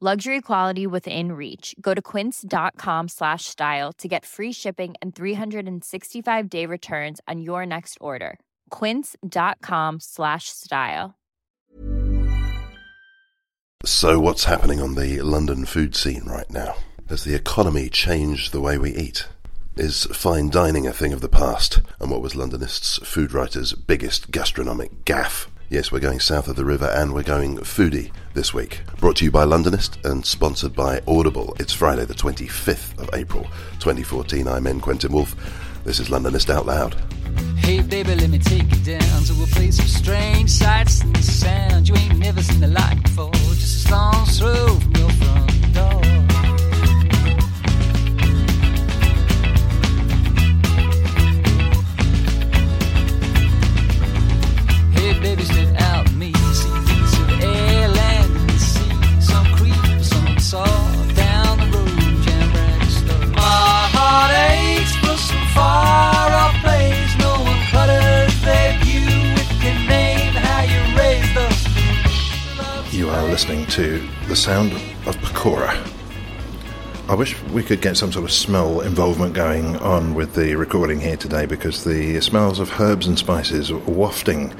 Luxury quality within reach. Go to quince.com slash style to get free shipping and 365 day returns on your next order. Quince.com slash style. So, what's happening on the London food scene right now? Has the economy changed the way we eat? Is fine dining a thing of the past? And what was Londonists' food writers' biggest gastronomic gaffe? Yes, we're going south of the river and we're going foodie this week. Brought to you by Londonist and sponsored by Audible. It's Friday, the 25th of April, 2014. I'm N. Quentin Woolf. This is Londonist Out Loud. Hey baby, let me take you down to a place of strange sights and you ain't never seen the like before. Just a from your front the sound of pakora. I wish we could get some sort of smell involvement going on with the recording here today because the smells of herbs and spices wafting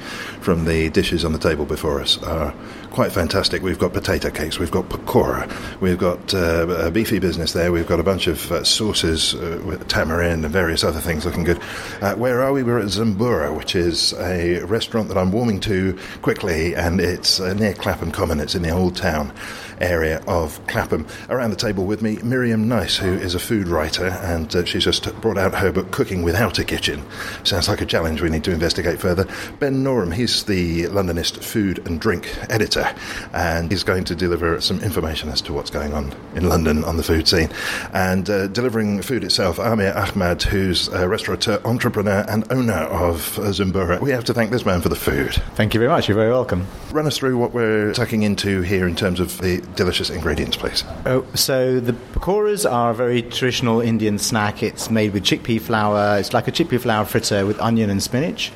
from the dishes on the table before us are quite fantastic. We've got potato cakes, we've got pakora, we've got uh, a beefy business there, we've got a bunch of uh, sauces uh, with tamarind and various other things looking good. Uh, where are we? We're at Zumbura, which is a restaurant that I'm warming to quickly, and it's uh, near Clapham Common. It's in the old town area of Clapham. Around the table with me, Miriam Nice, who is a food writer, and uh, she's just brought out her book, Cooking Without a Kitchen. Sounds like a challenge we need to investigate further. Ben Norum, he's the Londonist food and drink editor, and he's going to deliver some information as to what's going on in London on the food scene. And uh, delivering food itself, Amir Ahmad, who's a restaurateur, entrepreneur, and owner of Zumbura. We have to thank this man for the food. Thank you very much. You're very welcome. Run us through what we're tucking into here in terms of the delicious ingredients, please. Oh, so the pakoras are a very traditional Indian snack. It's made with chickpea flour. It's like a chickpea flour fritter with onion and spinach.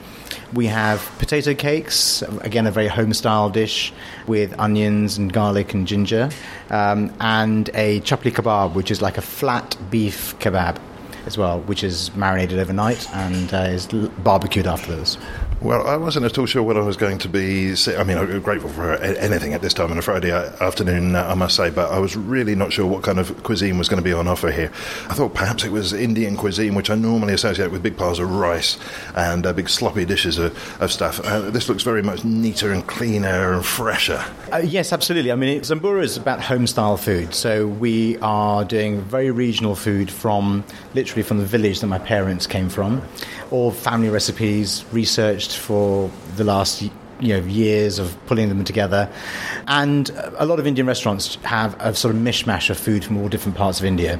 We have potato cakes, again, a very home style dish with onions and garlic and ginger, um, and a chapli kebab, which is like a flat beef kebab as well, which is marinated overnight and uh, is barbecued afterwards. Well, I wasn't at all sure what I was going to be. se- I mean, I'm grateful for anything at this time on a Friday afternoon, uh, I must say, but I was really not sure what kind of cuisine was going to be on offer here. I thought perhaps it was Indian cuisine, which I normally associate with big piles of rice and uh, big sloppy dishes of, of stuff. Uh, this looks very much neater and cleaner and fresher. Uh, yes, absolutely. I mean, Zumbura is about home style food. So we are doing very regional food from literally from the village that my parents came from. All family recipes researched for the last you know years of pulling them together, and a lot of Indian restaurants have a sort of mishmash of food from all different parts of India.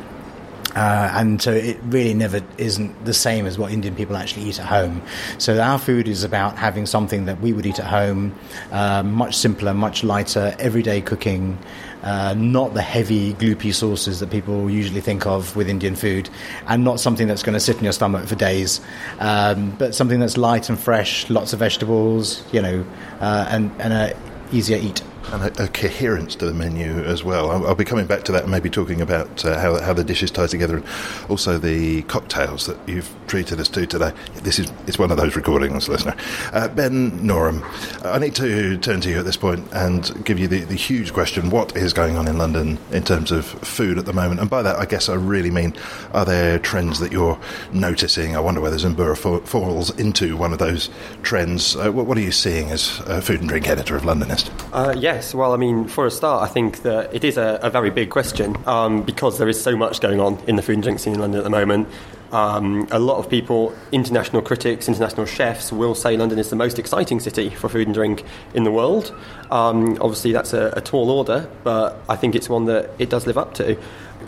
Uh, and so it really never isn't the same as what Indian people actually eat at home. So our food is about having something that we would eat at home, uh, much simpler, much lighter, everyday cooking, uh, not the heavy, gloopy sauces that people usually think of with Indian food, and not something that's going to sit in your stomach for days, um, but something that's light and fresh, lots of vegetables, you know, uh, and, and uh, easier eat. And a, a coherence to the menu as well. I'll, I'll be coming back to that and maybe talking about uh, how, how the dishes tie together and also the cocktails that you've treated us to today. This is it's one of those recordings, listener. Uh, ben Norum, I need to turn to you at this point and give you the, the huge question what is going on in London in terms of food at the moment? And by that, I guess I really mean are there trends that you're noticing? I wonder whether fa- falls into one of those trends. Uh, what, what, are you seeing as a food and drink editor of Londonist? Uh, yes, well, I mean, for a start, I think that it is a, a very big question um, because there is so much going on in the food and drink scene in London at the moment. Um, a lot of people, international critics, international chefs, will say London is the most exciting city for food and drink in the world. Um, obviously, that's a, a, tall order, but I think it's one that it does live up to.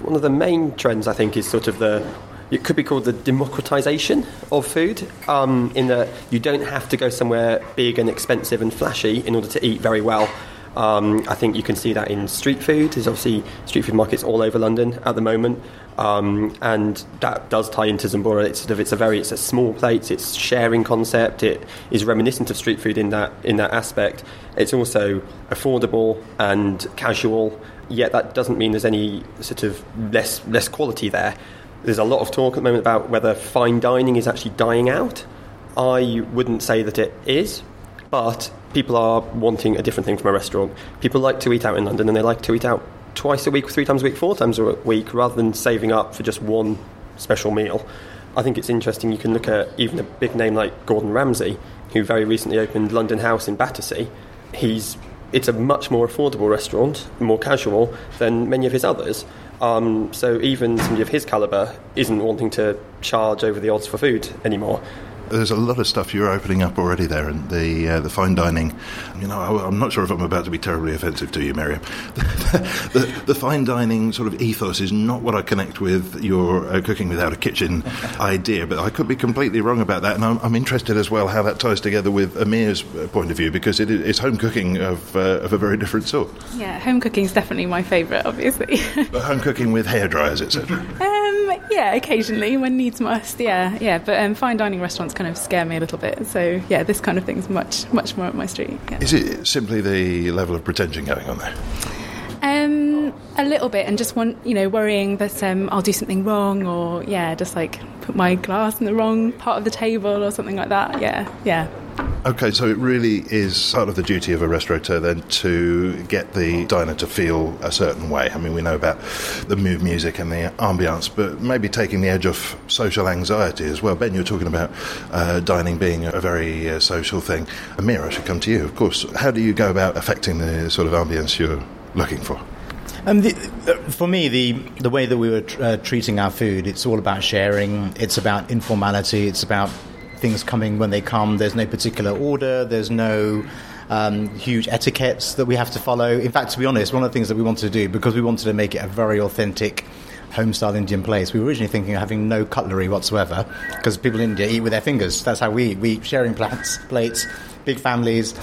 One of the main trends, I think, is sort of the it could be called the democratization of food, um, in that you don't have to go somewhere big and expensive and flashy in order to eat very well. Um, I think you can see that in street food. There's obviously street food markets all over London at the moment, um, and that does tie into Zumbura. It's sort of it's a very it's a small plate. It's sharing concept. It is reminiscent of street food in that in that aspect. It's also affordable and casual. Yet that doesn't mean there's any sort of less less quality there. There's a lot of talk at the moment about whether fine dining is actually dying out. I wouldn't say that it is, but people are wanting a different thing from a restaurant. People like to eat out in London and they like to eat out twice a week, three times a week, four times a week, rather than saving up for just one special meal. I think it's interesting. You can look at even a big name like Gordon Ramsay, who very recently opened London House in Battersea. He's it's a much more affordable restaurant, more casual than many of his others. Um, so even somebody of his calibre isn't wanting to charge over the odds for food anymore there's a lot of stuff you're opening up already there, and the uh, the fine dining. You know, I, am not sure if I'm about to be terribly offensive to you, Miriam. the, the, fine dining sort of ethos is not what I connect with your uh, cooking without a kitchen idea, but I could be completely wrong about that, and I'm, I'm, interested as well how that ties together with Amir's uh, point of view because it is home cooking of uh, of a very different sort. Yeah, home cooking is definitely my favourite, obviously. but home cooking with hair dryers, etc. Yeah, occasionally when needs must. Yeah, yeah, but um, fine dining restaurants kind of scare me a little bit. So yeah, this kind of thing's much much more up my street. Yeah. Is it simply the level of pretension going on there? Um, a little bit, and just want you know worrying that um, I'll do something wrong, or yeah, just like put my glass in the wrong part of the table or something like that. Yeah, yeah. Okay, so it really is part of the duty of a restaurateur then to get the diner to feel a certain way. I mean, we know about the mood music and the ambiance, but maybe taking the edge off social anxiety as well. Ben, you're talking about uh, dining being a very uh, social thing. Amir, I should come to you, of course. How do you go about affecting the sort of ambience you're looking for? Um, the, uh, for me, the the way that we were tr- uh, treating our food, it's all about sharing. It's about informality. It's about things coming when they come. There's no particular order. There's no um, huge etiquettes that we have to follow. In fact, to be honest, one of the things that we wanted to do because we wanted to make it a very authentic home-style Indian place. We were originally thinking of having no cutlery whatsoever because people in India eat with their fingers. That's how we eat. We eat sharing plates, plates, big families.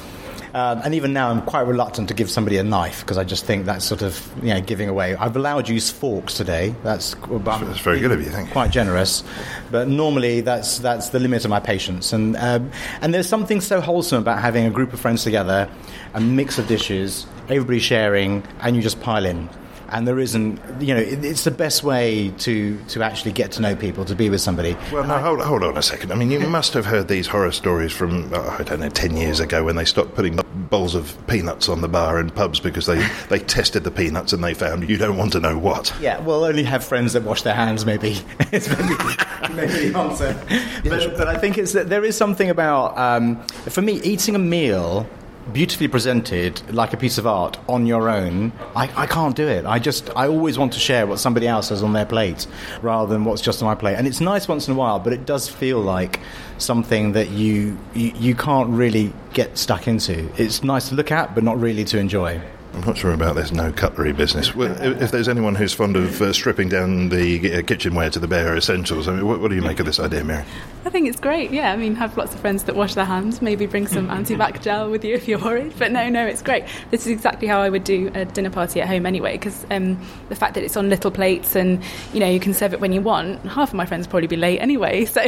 Um, and even now, I'm quite reluctant to give somebody a knife because I just think that's sort of you know giving away. I've allowed you forks today. That's that's very good of you. Thank you. Quite generous, but normally that's that's the limit of my patience. And um, and there's something so wholesome about having a group of friends together, a mix of dishes, everybody sharing, and you just pile in and there isn't, you know, it's the best way to, to actually get to know people, to be with somebody. Well, now hold, hold on a second. I mean, you must have heard these horror stories from, oh, I don't know, 10 years ago when they stopped putting bowls of peanuts on the bar in pubs because they, they tested the peanuts and they found you don't want to know what. Yeah, well, only have friends that wash their hands, maybe. it's maybe, maybe the answer. But, but, I think it's that there is something about, um, for me, eating a meal beautifully presented like a piece of art on your own, I, I can't do it. I just, I always want to share what somebody else has on their plate rather than what's just on my plate. And it's nice once in a while, but it does feel like something that you, you, you can't really get stuck into. It's nice to look at, but not really to enjoy. I'm not sure about this no cutlery business. If there's anyone who's fond of uh, stripping down the uh, kitchenware to the bare essentials, I mean, what, what, do you make of this idea, Mary? I think it's great. Yeah, I mean, have lots of friends that wash their hands. Maybe bring some anti-bac gel with you if you're worried. But no, no, it's great. This is exactly how I would do a dinner party at home anyway. Because um, the fact that it's on little plates and you know you can serve it when you want. Half of my friends probably be late anyway, so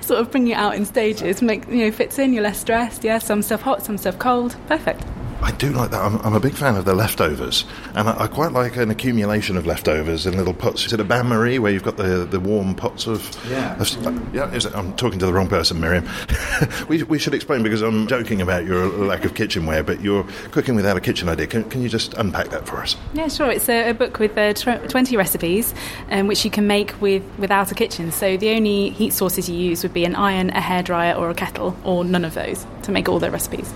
sort of bring it out in stages, make you know fits in. You're less stressed. Yeah, some stuff hot, some stuff cold. Perfect. I do like that. I'm, I'm a big fan of the leftovers, and I, I quite like an accumulation of leftovers in little pots. Is it a bain marie where you've got the, the warm pots of? Yeah. of- yeah. Is it, I'm talking to the wrong person, Miriam. we, we should explain because I'm joking about your lack of kitchenware, but you're cooking without a kitchen idea. Can, can you just unpack that for us? Yeah, sure. It's a, a book with uh, tw- 20 recipes, um, which you can make with without a kitchen. So the only heat sources you use would be an iron, a hairdryer, or a kettle, or none of those to make all the recipes.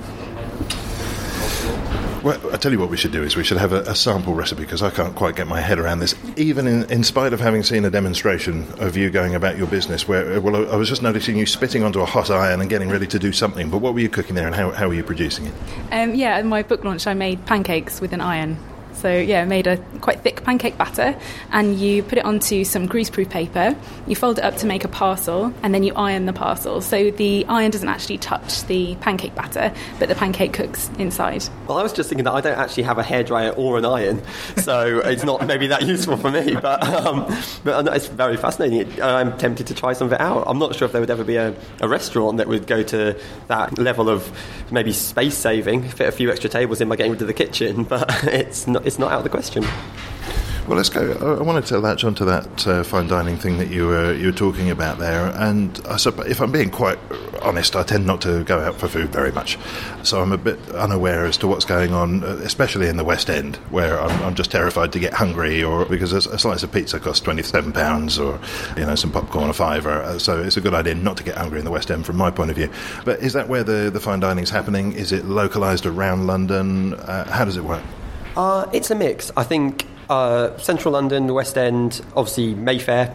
Well, I tell you what we should do is we should have a, a sample recipe because I can't quite get my head around this, even in, in spite of having seen a demonstration of you going about your business. Where, well, I was just noticing you spitting onto a hot iron and getting ready to do something. But what were you cooking there, and how, how were you producing it? Um, yeah, at my book launch, I made pancakes with an iron. So yeah, made a quite thick pancake batter, and you put it onto some greaseproof paper. You fold it up to make a parcel, and then you iron the parcel. So the iron doesn't actually touch the pancake batter, but the pancake cooks inside. Well, I was just thinking that I don't actually have a hairdryer or an iron, so it's not maybe that useful for me. But um, but it's very fascinating. I'm tempted to try some of it out. I'm not sure if there would ever be a, a restaurant that would go to that level of maybe space saving, fit a few extra tables in by getting rid of the kitchen. But it's not it's not out of the question. Well, let's go. I wanted to latch onto that uh, fine dining thing that you were you were talking about there, and I if I'm being quite honest, I tend not to go out for food very much, so I'm a bit unaware as to what's going on, uh, especially in the West End, where I'm, I'm just terrified to get hungry, or because a, a slice of pizza costs twenty seven pounds, or you know some popcorn a fiver. Uh, So it's a good idea not to get hungry in the West End, from my point of view. But is that where the the fine dining is happening? Is it localised around London? Uh, how does it work? Uh, it's a mix. I think uh, central London, the West End, obviously Mayfair.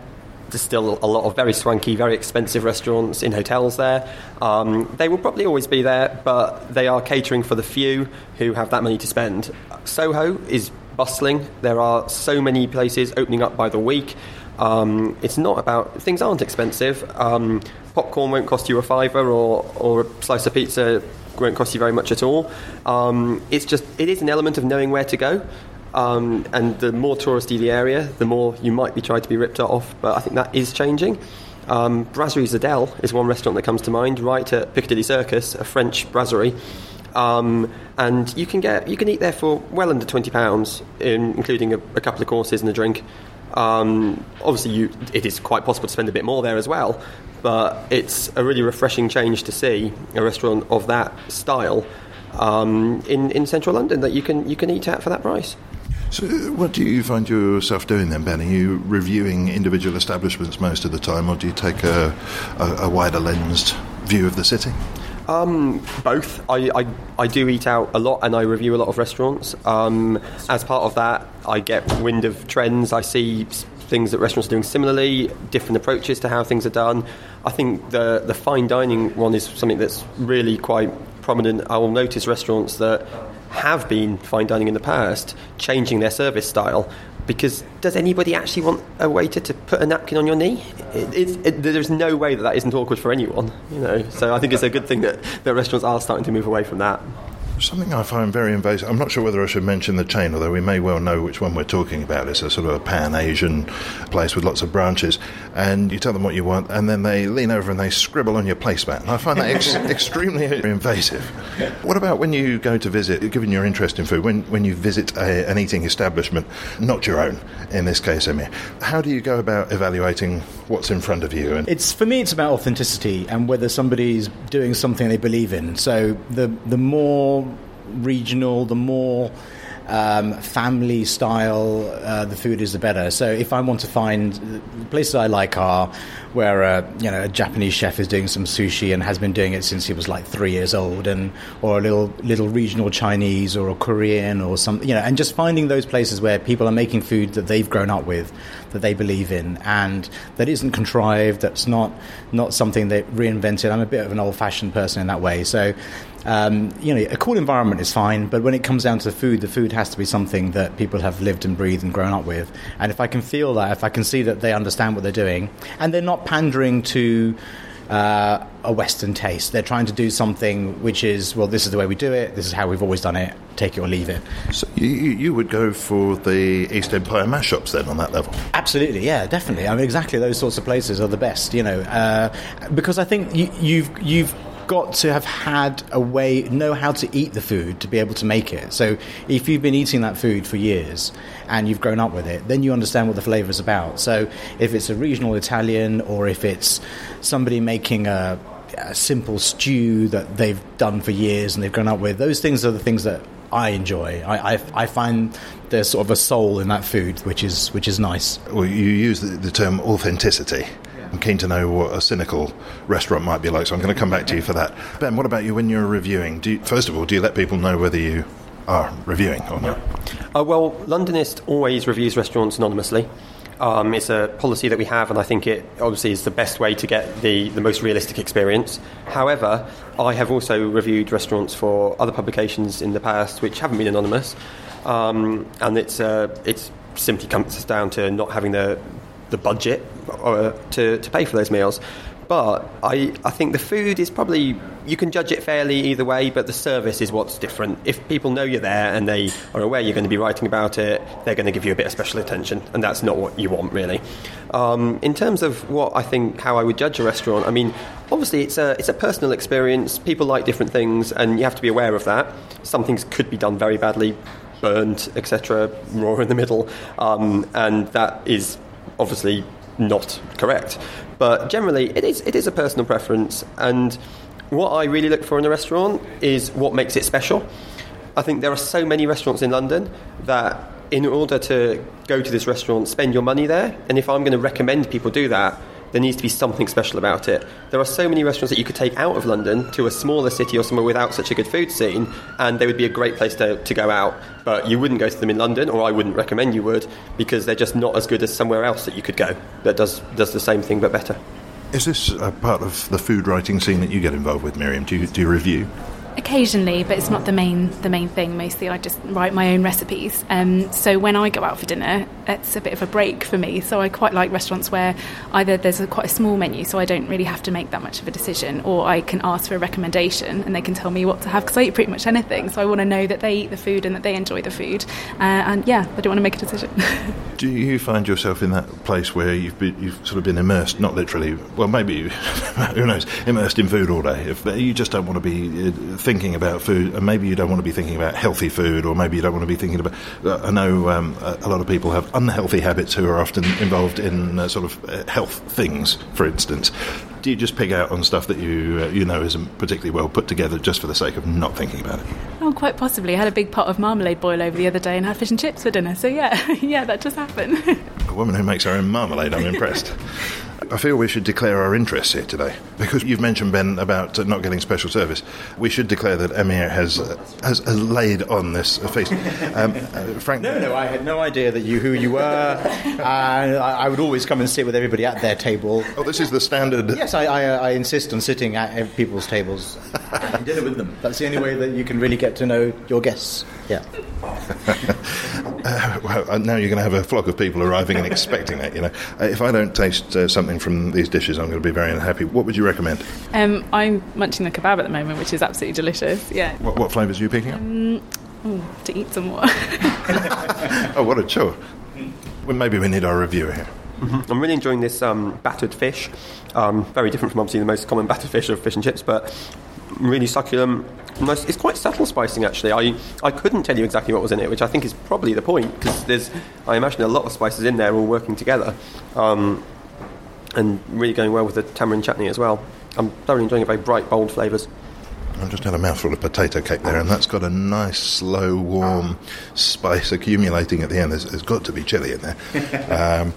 There's still a lot of very swanky, very expensive restaurants in hotels there. Um, they will probably always be there, but they are catering for the few who have that money to spend. Soho is bustling. There are so many places opening up by the week. Um, it's not about things aren't expensive. Um, popcorn won't cost you a fiver, or, or a slice of pizza won't cost you very much at all. Um, it's just it is an element of knowing where to go. Um, and the more touristy the area, the more you might be tried to be ripped off. But I think that is changing. Um, Brasserie Zédel is one restaurant that comes to mind, right at Piccadilly Circus, a French brasserie. Um, and you can get you can eat there for well under twenty pounds, including a, a couple of courses and a drink. Um, obviously, you, it is quite possible to spend a bit more there as well, but it's a really refreshing change to see a restaurant of that style um, in, in central London that you can you can eat at for that price. So, what do you find yourself doing then, Ben? Are you reviewing individual establishments most of the time, or do you take a, a, a wider lensed view of the city? Um, both. I, I, I do eat out a lot and I review a lot of restaurants. Um, as part of that, I get wind of trends. I see things that restaurants are doing similarly, different approaches to how things are done. I think the, the fine dining one is something that's really quite prominent. I will notice restaurants that have been fine dining in the past changing their service style. Because does anybody actually want a waiter to put a napkin on your knee? It, it, there's no way that that isn't awkward for anyone, you know. So I think it's a good thing that, that restaurants are starting to move away from that. Something I find very invasive. I'm not sure whether I should mention the chain, although we may well know which one we're talking about. It's a sort of a pan Asian place with lots of branches, and you tell them what you want, and then they lean over and they scribble on your placemat. And I find that ex- extremely invasive. What about when you go to visit, given your interest in food, when, when you visit a, an eating establishment, not your own, in this case, Amir, how do you go about evaluating what's in front of you? And It's for me. It's about authenticity and whether somebody's doing something they believe in. So the the more regional, the more um, family style uh, the food is, the better. So if I want to find places I like are where a, you know a Japanese chef is doing some sushi and has been doing it since he was like three years old, and or a little little regional Chinese or a Korean or some you know, and just finding those places where people are making food that they've grown up with, that they believe in, and that isn't contrived. That's not not something they reinvented. I'm a bit of an old fashioned person in that way, so. Um, you know, a cool environment is fine, but when it comes down to food, the food has to be something that people have lived and breathed and grown up with. And if I can feel that, if I can see that they understand what they're doing, and they're not pandering to uh, a Western taste, they're trying to do something which is, well, this is the way we do it, this is how we've always done it, take it or leave it. so you, you you would go for the East Empire mashups then on that level? Absolutely, yeah, definitely. I mean, exactly those sorts of places are the best, you know, uh, because I think you, you've you've got to have had a way, know how to eat the food to be able to make it. So if you've been eating that food for years and you've grown up with it, then you understand what the flavour is about. So if it's a regional Italian or if it's somebody making a, a simple stew that they've done for years and they've grown up with, those things are the things that I enjoy. I, I, I find there's sort of a soul in that food, which is which is nice. Well, you use the, the term authenticity. I'm keen to know what a cynical restaurant might be like, so I'm going to come back to you for that. Ben, what about you when you're reviewing? Do you, first of all, do you let people know whether you are reviewing or not? Uh, well, Londonist always reviews restaurants anonymously. Um, it's a policy that we have, and I think it obviously is the best way to get the, the most realistic experience. However, I have also reviewed restaurants for other publications in the past which haven't been anonymous, um, and it's uh, it's simply comes down to not having the the budget to, to pay for those meals. But I, I think the food is probably, you can judge it fairly either way, but the service is what's different. If people know you're there and they are aware you're going to be writing about it, they're going to give you a bit of special attention, and that's not what you want, really. Um, in terms of what I think, how I would judge a restaurant, I mean, obviously it's a, it's a personal experience. People like different things, and you have to be aware of that. Some things could be done very badly, burnt, etc., raw in the middle, um, and that is obviously not correct. But generally, it is, it is a personal preference, and what I really look for in a restaurant is what makes it special. I think there are so many restaurants in London that in order to go to this restaurant, spend your money there, and if I'm going to recommend people do that, there needs to be something special about it. There are so many restaurants that you could take out of London to a smaller city or somewhere without such a good food scene, and they would be a great place to, to go out. But you wouldn't go to them in London, or I wouldn't recommend you would, because they're just not as good as somewhere else that you could go that does, does the same thing but better. Is this a part of the food writing scene that you get involved with, Miriam? Do you, do you review? Occasionally, but it's not the main the main thing. Mostly, I just write my own recipes. Um, so when I go out for dinner, it's a bit of a break for me. So I quite like restaurants where either there's a, quite a small menu, so I don't really have to make that much of a decision, or I can ask for a recommendation and they can tell me what to have because I eat pretty much anything. So I want to know that they eat the food and that they enjoy the food. Uh, and yeah, I don't want to make a decision. Do you find yourself in that place where you've been, you've sort of been immersed, not literally, well, maybe who knows, immersed in food all day? If you just don't want to be uh, thinking about food, and maybe you don't want to be thinking about healthy food, or maybe you don't want to be thinking about. I know um, a, a lot of people have unhealthy habits who are often involved in uh, sort of uh, health things, for instance. Do you just pick out on stuff that you uh, you know isn't particularly well put together just for the sake of not thinking about it? oh, quite possibly. I had a big pot of marmalade boil over the other day and had fish and chips for dinner. So yeah, yeah, that does happen. A woman who makes her own marmalade, I'm impressed. I feel we should declare our interests here today because you've mentioned Ben about uh, not getting special service. We should declare that Amir has uh, has, has laid on this feast. Um, uh, Frank, No, no, I had no idea that you who you were, and I, I would always come and sit with everybody at their table. Oh, this is the standard. Yes, I, I, uh, I insist on sitting at people's tables and dinner with them. That's the only way that you can really get to know your guests. Yeah. Uh, well, uh, now you're going to have a flock of people arriving and expecting that. You know, uh, if I don't taste uh, something from these dishes, I'm going to be very unhappy. What would you recommend? um, I'm munching the kebab at the moment, which is absolutely delicious. Yeah. What, what flavours are you picking up? Ooh, to eat some more. Oh, what a chore! Well, maybe we need our reviewer here. I'm really enjoying this um, battered fish. Um, very different from obviously the most common battered fish of fish and chips, but really succulent. Nice. It's quite subtle spicing actually. I, I couldn't tell you exactly what was in it, which I think is probably the point because there's I imagine a lot of spices in there all working together, um, and really going well with the tamarind chutney as well. I'm thoroughly enjoying it. Very bright, bold flavours. I've just had a mouthful of potato cake there, and that's got a nice, slow, warm spice accumulating at the end. There's, there's got to be chili in there. Um,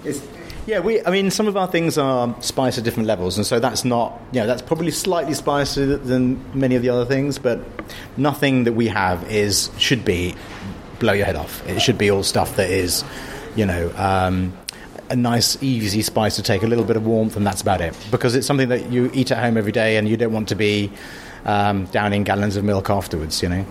Yeah, we. I mean, some of our things are spiced at different levels, and so that's not. You know, that's probably slightly spicier than many of the other things, but nothing that we have is should be blow your head off. It should be all stuff that is, you know. Um, a nice, easy spice to take, a little bit of warmth, and that's about it. Because it's something that you eat at home every day, and you don't want to be um, downing gallons of milk afterwards. You know.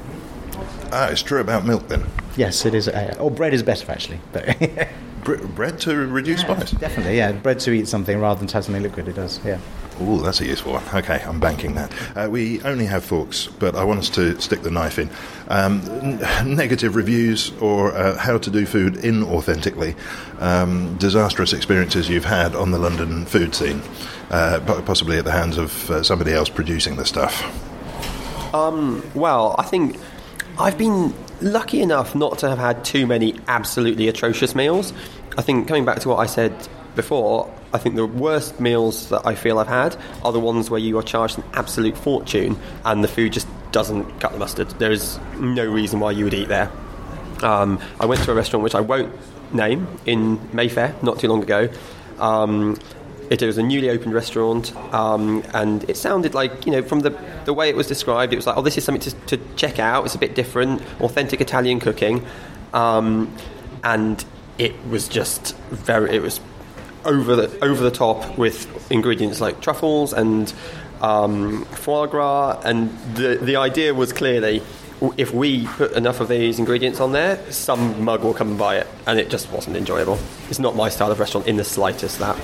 ah, it's true about milk then. Yes, it is. Uh, or bread is better actually, but Bre- bread to reduce spice? Definitely, yeah. Bread to eat something rather than to have something liquid, it does, yeah. Oh, that's a useful one. Okay, I'm banking that. Uh, we only have forks, but I want us to stick the knife in. Um, n- negative reviews or uh, how to do food inauthentically. Um, disastrous experiences you've had on the London food scene, uh, possibly at the hands of uh, somebody else producing the stuff. Um, Well, I think I've been lucky enough not to have had too many absolutely atrocious meals. I think coming back to what I said before, I think the worst meals that I feel I've had are the ones where you are charged an absolute fortune and the food just doesn't cut the mustard. There is no reason why you would eat there. Um, I went to a restaurant which I won't name in Mayfair not too long ago. Um, it was a newly opened restaurant, um, and it sounded like, you know, from the, the way it was described, it was like, oh, this is something to, to check out. It's a bit different, authentic Italian cooking. Um, and it was just very, it was over the, over the top with ingredients like truffles and um, foie gras. And the, the idea was clearly, if we put enough of these ingredients on there, some mug will come and buy it. And it just wasn't enjoyable. It's not my style of restaurant in the slightest, that.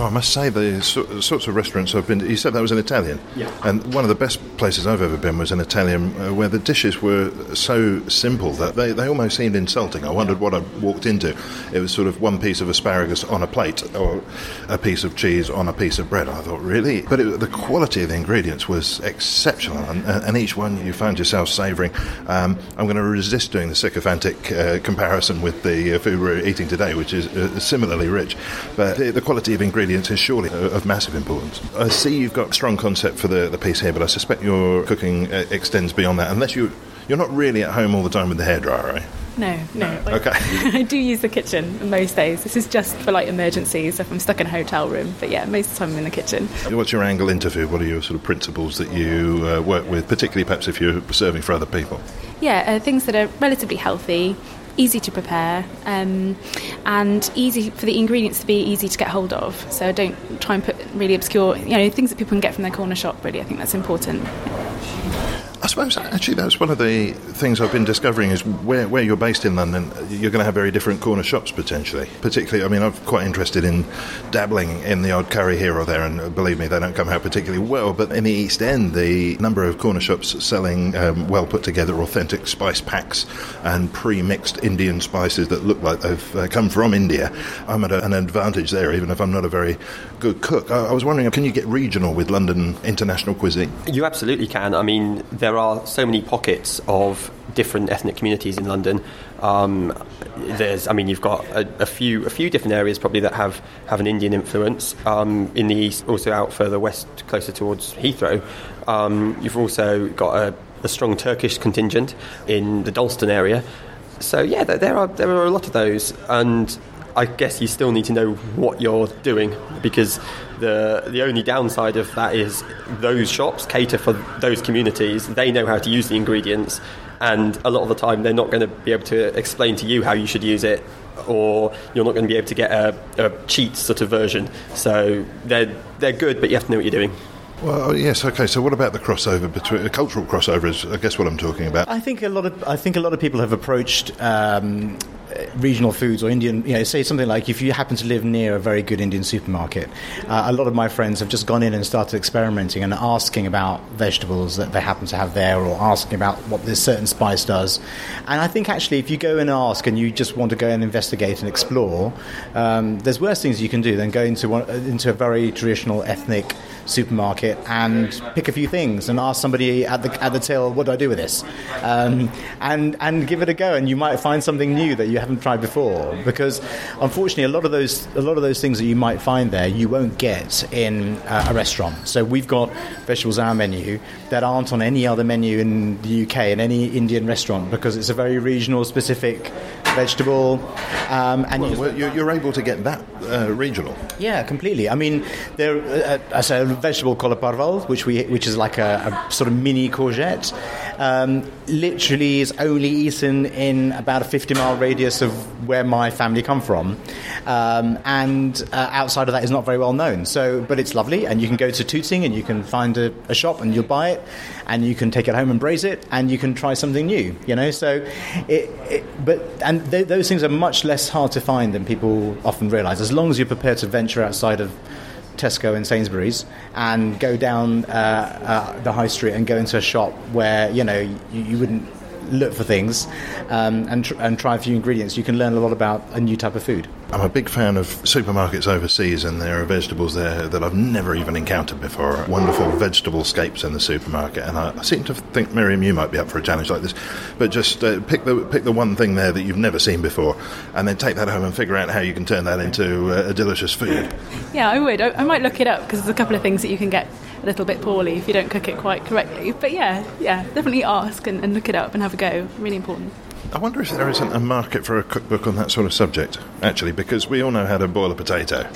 Oh, I must say, the so- sorts of restaurants I've been to, you said that was an Italian. Yeah. And one of the best places I've ever been was an Italian, uh, where the dishes were so simple that they, they almost seemed insulting. I wondered what I walked into. It was sort of one piece of asparagus on a plate or a piece of cheese on a piece of bread. I thought, really? But it, the quality of the ingredients was exceptional, and, and each one you found yourself savouring. Um, I'm going to resist doing the sycophantic uh, comparison with the uh, food we're eating today, which is uh, similarly rich. But the, the quality of ingredients is surely of massive importance. I see you've got a strong concept for the, the piece here, but I suspect your cooking uh, extends beyond that, unless you, you're not really at home all the time with the hairdryer, right? No, no. like- Okay. I do use the kitchen most days. This is just for like emergencies if I'm stuck in a hotel room. But yeah, most of the time I'm in the kitchen. What's your angle into food? What are your sort of principles that you uh, work with, particularly perhaps if you're serving for other people? Yeah, uh, things that are relatively healthy, easy to prepare, um, and easy for the ingredients to be easy to get hold of. So don't try and put really obscure, you know, things that people can get from their corner shop. Really, I think that's important. I suppose actually that's one of the things I've been discovering is where, where you're based in London, you're going to have very different corner shops potentially. Particularly, I mean, I'm quite interested in dabbling in the odd curry here or there, and believe me, they don't come out particularly well. But in the East End, the number of corner shops selling um, well put together authentic spice packs and pre-mixed Indian spices that look like they've uh, come from India, I'm at a, an advantage there, even if I'm not a very good cook. I, I was wondering, can you get regional with London international cuisine? You absolutely can. I mean, there are so many pockets of different ethnic communities in London. Um, there's, I mean, you've got a, a few, a few different areas probably that have, have an Indian influence. Um, in the east, also out further west, closer towards Heathrow, um, you've also got a, a strong Turkish contingent in the Dalston area. So yeah, there, there are there are a lot of those, and I guess you still need to know what you're doing because the the only downside of that is those shops cater for those communities. They know how to use the ingredients, and a lot of the time they're not going to be able to explain to you how you should use it, or you're not going to be able to get a, a cheat sort of version. So they're they're good, but you have to know what you're doing. Well, yes, okay. So, what about the crossover between uh, cultural crossover? Is I guess what I'm talking about. I think a lot of I think a lot of people have approached um, regional foods or Indian. You know, say something like if you happen to live near a very good Indian supermarket, uh, a lot of my friends have just gone in and started experimenting and asking about vegetables that they happen to have there, or asking about what this certain spice does. And I think actually, if you go and ask and you just want to go and investigate and explore, um, there's worse things you can do than go into one, uh, into a very traditional ethnic supermarket and pick a few things and ask somebody at the at the till, what do I do with this? Um, and and give it a go, and you might find something new that you haven't tried before. Because unfortunately, a lot of those a lot of those things that you might find there, you won't get in uh, a restaurant. So we've got vegetables on our menu that aren't on any other menu in the UK in any Indian restaurant because it's a very regional specific vegetable. Um, and Well, you're, you're able to get that uh, regional. Yeah, completely. I mean, there, uh, a vegetable called parval, which we, which is like a, a sort of mini courgette, um, literally is only eaten in about a 50 mile radius of where my family come from, um, and uh, outside of that is not very well known. So, but it's lovely, and you can go to Tooting and you can find a, a shop and you'll buy it, and you can take it home and braise it, and you can try something new. You know, so it, it but and th- those things are much less hard to find than people often realise. As long as you're prepared to venture outside of Tesco and Sainsbury's and go down uh, uh, the high street and go into a shop where you know you, you wouldn't look for things um, and, tr- and try a few ingredients, you can learn a lot about a new type of food. I'm a big fan of supermarkets overseas, and there are vegetables there that I've never even encountered before. Wonderful vegetable scapes in the supermarket, and I, I seem to think Miriam, you might be up for a challenge like this. But just uh, pick the pick the one thing there that you've never seen before, and then take that home and figure out how you can turn that into uh, a delicious food. Yeah, I would. I, I might look it up because there's a couple of things that you can get a little bit poorly if you don't cook it quite correctly. But yeah, yeah, definitely ask and, and look it up and have a go. Really important. I wonder if there isn't a market for a cookbook on that sort of subject, actually, because we all know how to boil a potato.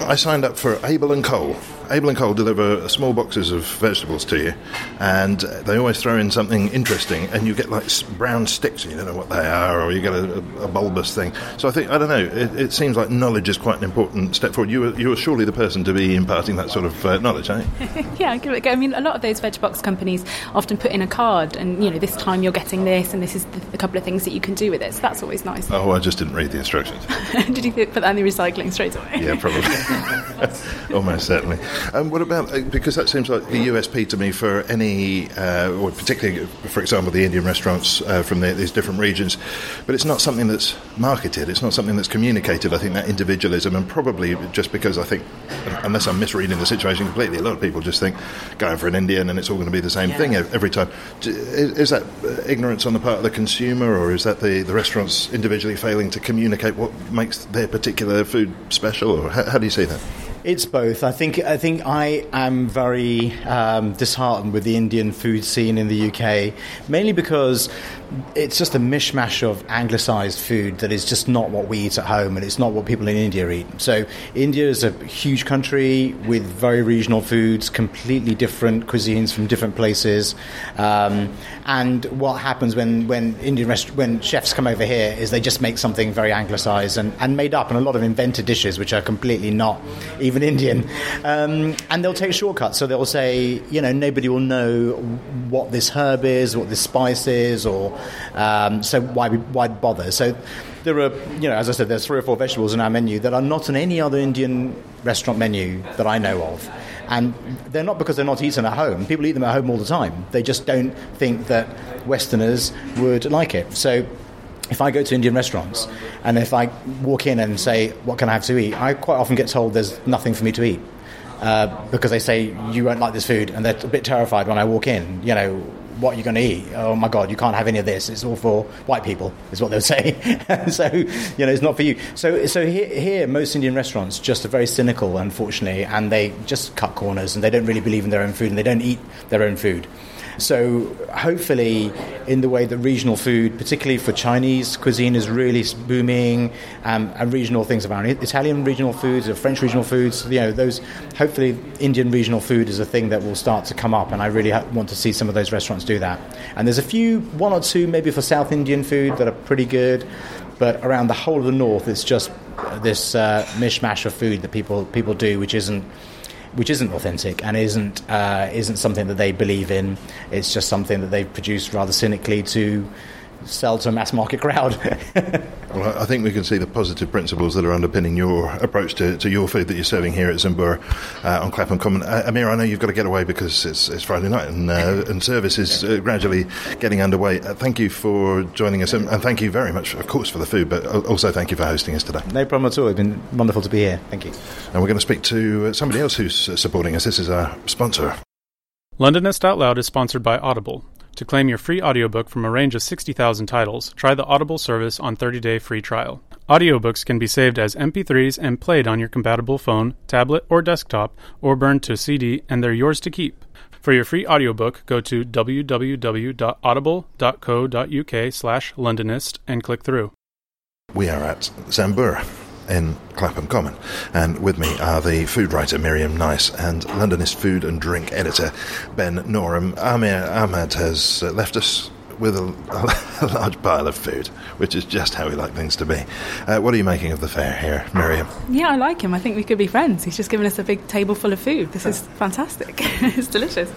I signed up for Abel and Cole. Abel and Cole deliver small boxes of vegetables to you, and they always throw in something interesting, and you get like brown sticks, and you don't know what they are, or you get a, a bulbous thing. So I think I don't know. It, it seems like knowledge is quite an important step forward. You are, you are surely the person to be imparting that sort of uh, knowledge, aren't you? yeah, give it a go. I mean, a lot of those veg box companies often put in a card, and you know, this time you're getting this, and this is the, a couple of things that you can do with it. So that's always nice. Oh, I just didn't read the instructions. Did you put that in the recycling straight away? Yeah, probably. Almost certainly. Um, what about uh, because that seems like the USP to me for any, uh, or particularly, for example, the Indian restaurants uh, from the, these different regions, but it's not something that's marketed. It's not something that's communicated. I think that individualism, and probably just because I think, unless I'm misreading the situation completely, a lot of people just think going for an Indian and it's all going to be the same thing every time. Is, is that uh, ignorance on the part of the consumer, or is that the, the restaurants individually failing to communicate what makes their particular food special, or how, how do you see that? It's both. I think. I think I am very um, disheartened with the Indian food scene in the UK, mainly because it's just a mishmash of anglicised food that is just not what we eat at home, and it's not what people in India eat. So India is a huge country with very regional foods, completely different cuisines from different places. Um, and what happens when when Indian rest- when chefs come over here is they just make something very anglicised and, and made up, and a lot of invented dishes which are completely not even Indian. Um, and they'll take shortcuts. So they'll say, you know, nobody will know what this herb is, what this spice is, or um, so why why bother? So there are, you know, as I said, there's three or four vegetables in our menu that are not on any other Indian restaurant menu that I know of. And they're not because they're not eaten at home. People eat them at home all the time. They just don't think that Westerners would like it. So if I go to Indian restaurants and if I walk in and say, What can I have to eat? I quite often get told there's nothing for me to eat. Uh, because they say you won't like this food, and they're a bit terrified when I walk in. You know, what are you going to eat? Oh my God, you can't have any of this. It's all for white people, is what they'll say. so, you know, it's not for you. So, so here, here, most Indian restaurants just are very cynical, unfortunately, and they just cut corners and they don't really believe in their own food and they don't eat their own food. So, hopefully, in the way that regional food, particularly for Chinese cuisine, is really booming, um, and regional things around Italian regional foods or French regional foods, you know, those. Hopefully, Indian regional food is a thing that will start to come up, and I really ha- want to see some of those restaurants do that. And there's a few, one or two, maybe for South Indian food that are pretty good, but around the whole of the north, it's just this uh, mishmash of food that people people do, which isn't which isn't authentic and isn't uh, isn't something that they believe in. It's just something that they've produced rather cynically to sell to a mass market crowd. Well, I think we can see the positive principles that are underpinning your approach to, to your food that you're serving here at Zumbura uh, on Clapham Common. Uh, Amir, I know you've got to get away because it's, it's Friday night and, uh, and service is uh, gradually getting underway. Uh, thank you for joining us and, and thank you very much, of course, for the food, but also thank you for hosting us today. no problem at all. It's been wonderful to be here. Thank you. And we're going to speak to uh, somebody else who's uh, supporting us. This is our sponsor. Londonist Out Loud is sponsored by Audible. To claim your free audiobook from a range of 60,000 titles, try the Audible service on 30-day free trial. Audiobooks can be saved as MP3s and played on your compatible phone, tablet, or desktop, or burned to CD, and they're yours to keep. For your free audiobook, go to www.audible.co.uk slash Londonist and click through. We are at Zumbura. In Clapham Common. And with me are the food writer Miriam Nice and Londonist food and drink editor Ben Norum. Amir Ahmad has uh, left us with a, a, large pile of food, which is just how we like things to be. Uh, what are you making of the fare here, Miriam? Yeah, I like him. I think we could be friends. He's just given us a big table full of food. This is fantastic. it's delicious.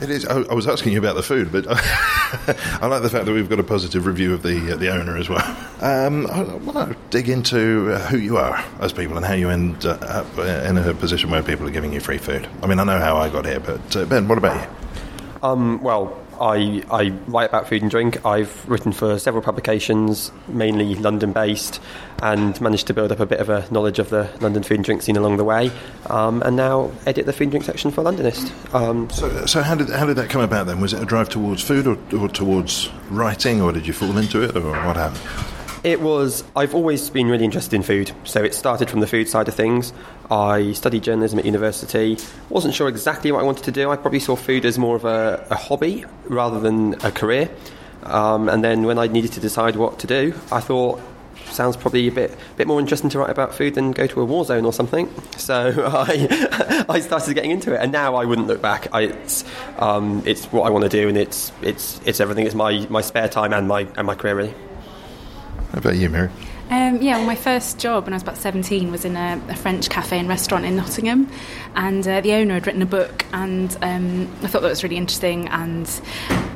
It is. I, I, was asking you about the food, but I like the fact that we've got a positive review of the uh, the owner as well. Um, I want to dig into uh, who you are as people and how you end up in a position where people are giving you free food. I mean, I know how I got here, but uh, Ben, what about you? Um, well, I, I write about food and drink. I've written for several publications, mainly London based, and managed to build up a bit of a knowledge of the London food and drink scene along the way. Um, and now edit the food and drink section for Londonist. Um, so, so how, did, how did that come about then? Was it a drive towards food or, or towards writing, or did you fall into it, or what happened? It was, I've always been really interested in food, so it started from the food side of things. I studied journalism at university, wasn't sure exactly what I wanted to do. I probably saw food as more of a, a hobby rather than a career. Um, and then when I needed to decide what to do, I thought, sounds probably a bit bit more interesting to write about food than go to a war zone or something. So I I started getting into it, and now I wouldn't look back. I, it's um, it's what I want to do, and it's it's it's everything. It's my, my spare time and my and my career really. How about you, Mary? Um, yeah, well, my first job when I was about 17 was in a, a French cafe and restaurant in Nottingham. And uh, the owner had written a book, and um, I thought that was really interesting. And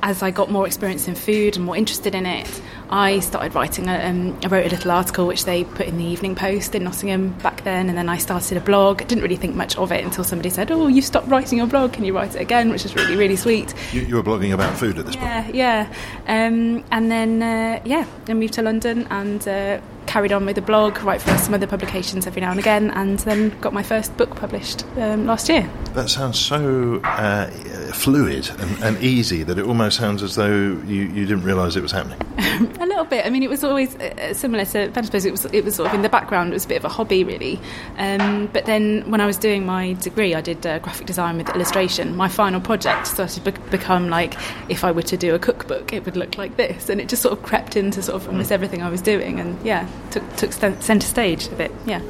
as I got more experience in food and more interested in it, I started writing. A, um, I wrote a little article which they put in the Evening Post in Nottingham back then, and then I started a blog. I didn't really think much of it until somebody said, "Oh, you stopped writing your blog. Can you write it again?" Which is really, really sweet. You, you were blogging about food at this yeah, point. Yeah, yeah. Um, and then uh, yeah, I moved to London and. Uh, carried on with the blog, write for some other publications every now and again, and then got my first book published um, last year. That sounds so uh, fluid and, and, easy that it almost sounds as though you, you didn't realise it was happening. a little bit. I mean, it was always uh, similar to I suppose it was it was sort of in the background. It was a bit of a hobby, really. Um, but then when I was doing my degree, I did uh, graphic design with illustration. My final project started to be- become like if I were to do a cookbook, it would look like this, and it just sort of crept into sort of almost everything I was doing, and yeah, took took centre stage a bit. Yeah.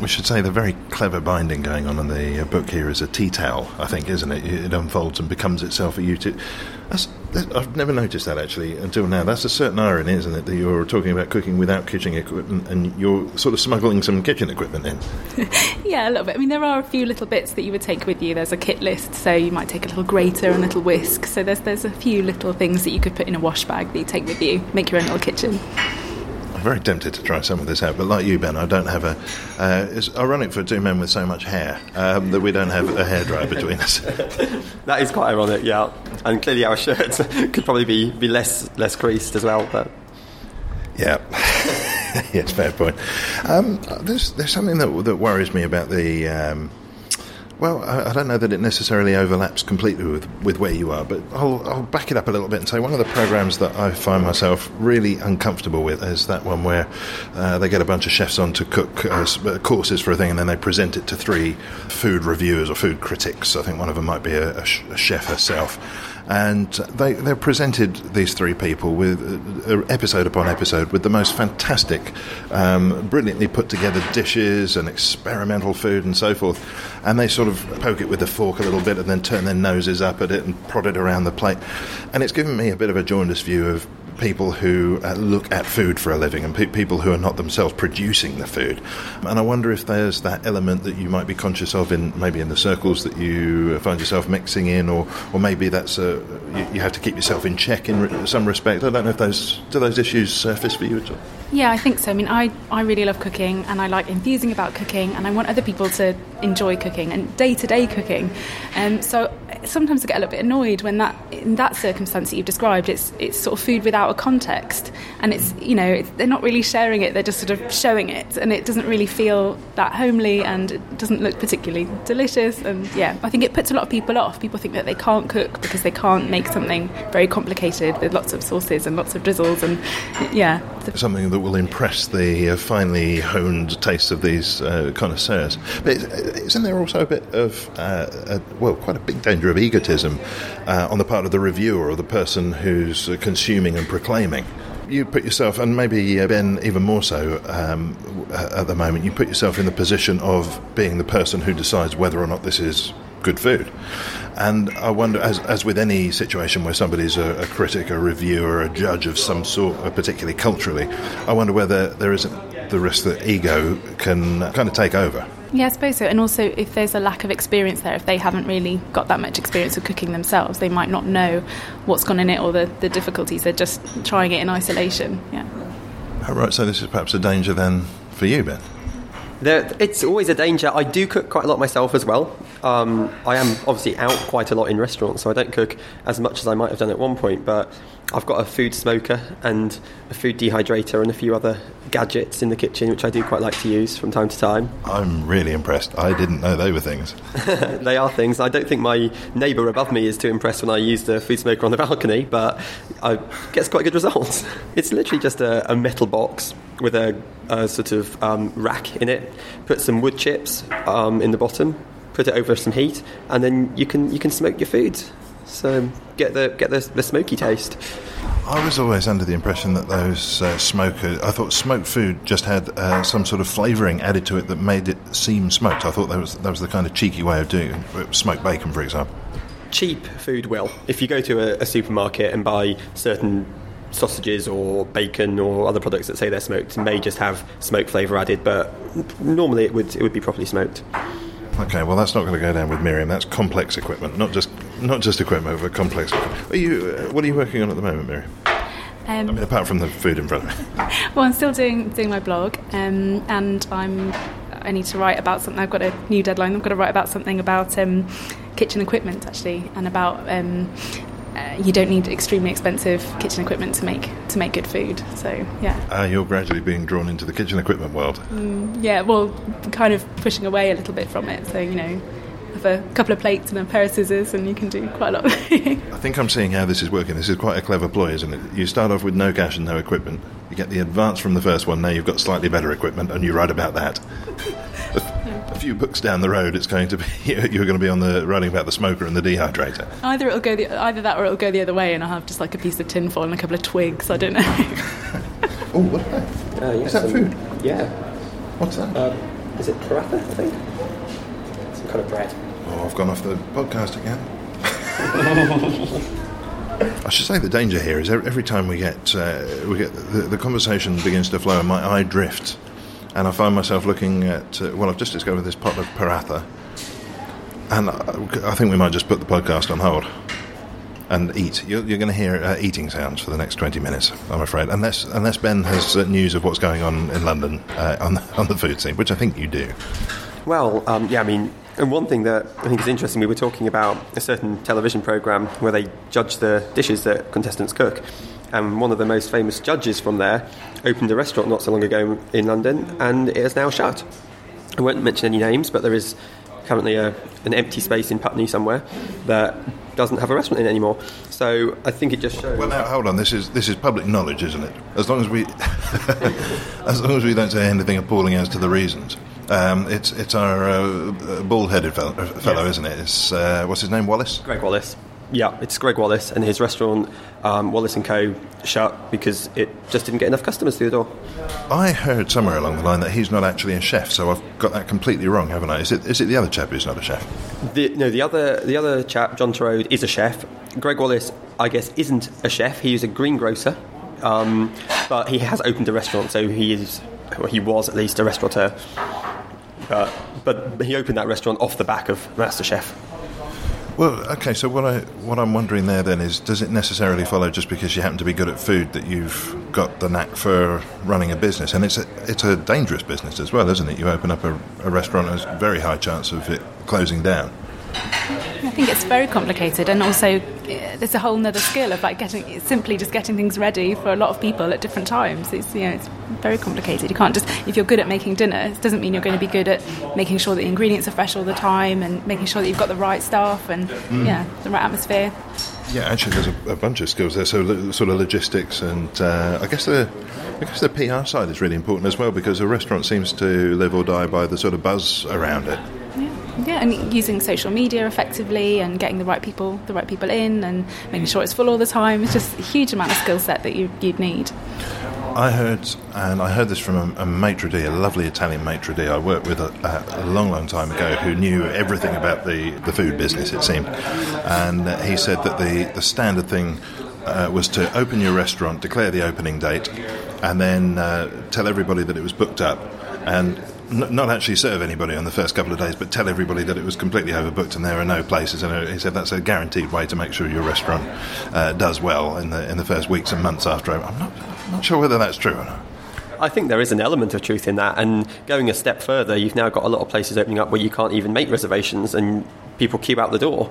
We should say the very clever binding going on in the uh, book here is a tea towel, I think, isn't it? It unfolds and becomes itself a utility. I've never noticed that actually until now. That's a certain irony, isn't it? That you're talking about cooking without kitchen equipment and you're sort of smuggling some kitchen equipment in. yeah, a little bit. I mean, there are a few little bits that you would take with you. There's a kit list, so you might take a little grater and a little whisk. So there's there's a few little things that you could put in a wash bag that you take with you, make your own little kitchen. I'm very tempted to try some of this out, but like you, Ben, I don't have a. Uh, it's ironic for two men with so much hair um, that we don't have a hairdryer between us. that is quite ironic, yeah. And clearly, our shirts could probably be, be less less creased as well, but. Yeah. yes, fair point. Um, there's there's something that that worries me about the um, well, I, don't know that it necessarily overlaps completely with, with where you are, but I'll, I'll back it up a little bit and say one of the programs that I find myself really uncomfortable with is that one where uh, they get a bunch of chefs on to cook uh, uh, courses for a thing and then they present it to three food reviewers or food critics. I think one of them might be a, a chef herself and they they're presented these three people with uh, episode upon episode with the most fantastic, um, brilliantly put together dishes and experimental food and so forth, and they sort of poke it with a fork a little bit and then turn their noses up at it and prod it around the plate, and it's given me a bit of a jaundiced view of people who uh, look at food for a living and pe- people who are not themselves producing the food. And I wonder if there's that element that you might be conscious of in maybe in the circles that you find yourself mixing in, or, or maybe that's a, you, you have to keep yourself in check in re- some respect. I don't know if those do those issues surface for you at all. Yeah, I think so. I mean, I, I really love cooking and I like enthusing about cooking and I want other people to enjoy cooking and day to day cooking. Um, so sometimes I get a little bit annoyed when that in that circumstance that you've described, it's it's sort of food without a context, and it's you know they're not really sharing it; they're just sort of showing it, and it doesn't really feel that homely, and it doesn't look particularly delicious. And yeah, I think it puts a lot of people off. People think that they can't cook because they can't make something very complicated with lots of sauces and lots of drizzles, and yeah, something that will impress the uh, finely honed tastes of these uh, connoisseurs. But isn't there also a bit of uh, a, well, quite a big danger of egotism uh, on the part of the reviewer or the person who's uh, consuming and proclaiming. you put yourself, and maybe uh, Ben even more so um, at the moment, you put yourself in the position of being the person who decides whether or not this is good food. And I wonder, as, as with any situation where somebody's a, a critic, a reviewer, a judge of some sort, uh, particularly culturally, I wonder whether there isn't the risk that ego can kind of take over. Yeah, I suppose so. And also, if there's a lack of experience there, if they haven't really got that much experience of cooking themselves, they might not know what's gone in it or the, the difficulties. They're just trying it in isolation. Yeah. Oh, right, so this is perhaps a danger then for you, Ben. There, it's always a danger. I do cook quite a lot myself as well. Um, I am obviously out quite a lot in restaurants, so I don't cook as much as I might have done at one point. But I've got a food smoker and a food dehydrator and a few other gadgets in the kitchen, which I do quite like to use from time to time. I'm really impressed. I didn't know they were things. they are things. I don't think my neighbour above me is too impressed when I use the food smoker on the balcony, but I gets quite good results. It's literally just a, a metal box with a, a sort of um, rack in it. Put some wood chips um, in the bottom, put it over some heat, and then you can you can smoke your food. So get the get the, the smoky taste. I was always under the impression that those uh, smokers, I thought smoked food just had uh, some sort of flavouring added to it that made it seem smoked. I thought that was that was the kind of cheeky way of doing it. Smoked bacon, for example. cheap food will. If you go to a, a supermarket and buy certain sausages or bacon or other products that say they're smoked, it may just have smoke flavour added, but normally it would it would be properly smoked. Okay, well that's not going to go down with Miriam. That's complex equipment, not just not just equipment, but complex. Equipment. Are you? Uh, what are you working on at the moment, Miriam? I mean, Um, apart from the food in front of me. well, I'm still doing doing my blog, um, and I'm I need to write about something. I've got a new deadline. I've got to write about something about um, kitchen equipment actually, and about um, uh, you don't need extremely expensive kitchen equipment to make to make good food. So yeah, Ah, you're gradually being drawn into the kitchen equipment world. yeah. Well, kind of pushing away a little bit from it. So you know, have a couple of plates and a pair of scissors, and you can do quite a lot. I think I'm seeing how this is working. This is quite a clever ploy, isn't it? You start off with no cash and no equipment. You get the advance from the first one. Now you've got slightly better equipment, and you write about that. A, a few books down the road, it's going to be you're going to be on the writing about the smoker and the dehydrator. either it'll go the either that or it'll go the other way, and I'll have just like a piece of tinfoil and a couple of twigs. I don't know. Oh, what is that? Uh, Is that food? Yeah. What's that? Um, is it paratha? I think. Some kind of bread. Oh, I've gone off the podcast again. I should say the danger here is every every time we get uh, we get the, the conversation begins to flow and my eye drifts, and I find myself looking at uh, well, I've just discovered this pot of paratha, and I, I think we might just put the podcast on hold and eat. You're, you're going to hear uh, eating sounds for the next twenty minutes, I'm afraid, unless unless Ben has uh, news of what's going on in London uh, on on the food scene, which I think you do. Well, um, yeah, I mean, and one thing that I think is interesting, we were talking about a certain television program where they judge the dishes that contestants cook. And one of the most famous judges from there opened a restaurant not so long ago in London, and it is now shut. I won't mention any names, but there is currently a, an empty space in Putney somewhere that doesn't have a restaurant in it anymore. So I think it just shows. Well, now hold on. This is this is public knowledge, isn't it? As long as we, as long as we don't say anything appalling as to the reasons. Um, it's it's our uh, bald-headed fellow, fellow Yes. isn't it? It's uh, what's his name? Wallace. Gregg Wallace. Yeah, it's Gregg Wallace, and his restaurant, um, Wallace and Co, shut because it just didn't get enough customers through the door. I heard somewhere along the line that he's not actually a chef, so I've got that completely wrong, haven't I? Is it is it the other chap who's not a chef? The, no, the other the other chap, John Torode, is a chef. Gregg Wallace, I guess, isn't a chef. He is a greengrocer, um, but he has opened a restaurant, so he is, or he was at least a restaurateur. But but he opened that restaurant off the back of MasterChef. Well, okay. So what I what I'm wondering there then is, does it necessarily follow just because you happen to be good at food that you've got the knack for running a business? And it's a it's a dangerous business as well, isn't it? You open up a, a restaurant, there's a very high chance of it closing down. I think it's very complicated, and also uh, there's a whole nother skill of like getting simply just getting things ready for a lot of people at different times. It's you know it's very complicated. You can't just if you're good at making dinner, it doesn't mean you're going to be good at making sure that the ingredients are fresh all the time and making sure that you've got the right stuff and yeah the right atmosphere. Yeah, actually, there's a, a bunch of skills there. So, lo- sort of logistics, and uh, I guess the, I guess the PR side is really important as well because a restaurant seems to live or die by the sort of buzz around it. Yeah, and using social media effectively and getting the right people, the right people in, and making sure it's full all the time. It's just a huge amount of skill set that you, you'd need. I heard, and I heard this from a, a maitre d', a lovely Italian maitre d' I worked with a, a, a long, long time ago, who knew everything about the, the food business. It seemed, and he said that the the standard thing uh, was to open your restaurant, declare the opening date, and then uh, tell everybody that it was booked up, and not actually serve anybody on the first couple of days, but tell everybody that it was completely overbooked and there are no places. And he said that's a guaranteed way to make sure your restaurant uh, does well in the in the first weeks and months after. I'm not, I'm not sure whether that's true or not. I think there is an element of truth in that. And going a step further, you've now got a lot of places opening up where you can't even make reservations and people queue out the door.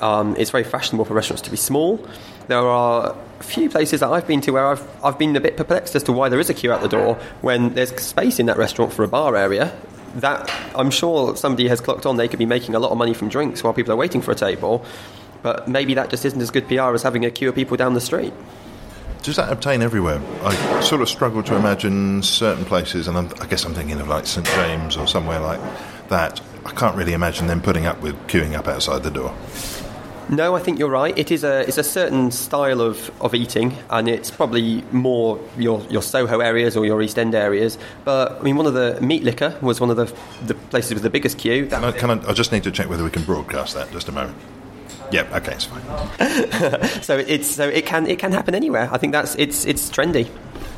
Um, it's very fashionable for restaurants to be small. There are a few places that I've been to where I've, I've been a bit perplexed as to why there is a queue out the door when there's space in that restaurant for a bar area. That I'm sure somebody has clocked on, they could be making a lot of money from drinks while people are waiting for a table. But maybe that just isn't as good PR as having a queue of people down the street. Does that obtain everywhere? I sort of struggle to imagine certain places, and I'm, I guess I'm thinking of like St James or somewhere like that. I can't really imagine them putting up with queuing up outside the door. No, I think you're right. It is a it's a certain style of, of eating, and it's probably more your your Soho areas or your East End areas. But I mean, one of the meat liquor was one of the the places with the biggest queue. Can I, can I, I just need to check whether we can broadcast that. Just a moment. Yep. Okay, it's fine. so it's so it can it can happen anywhere. I think that's it's it's trendy.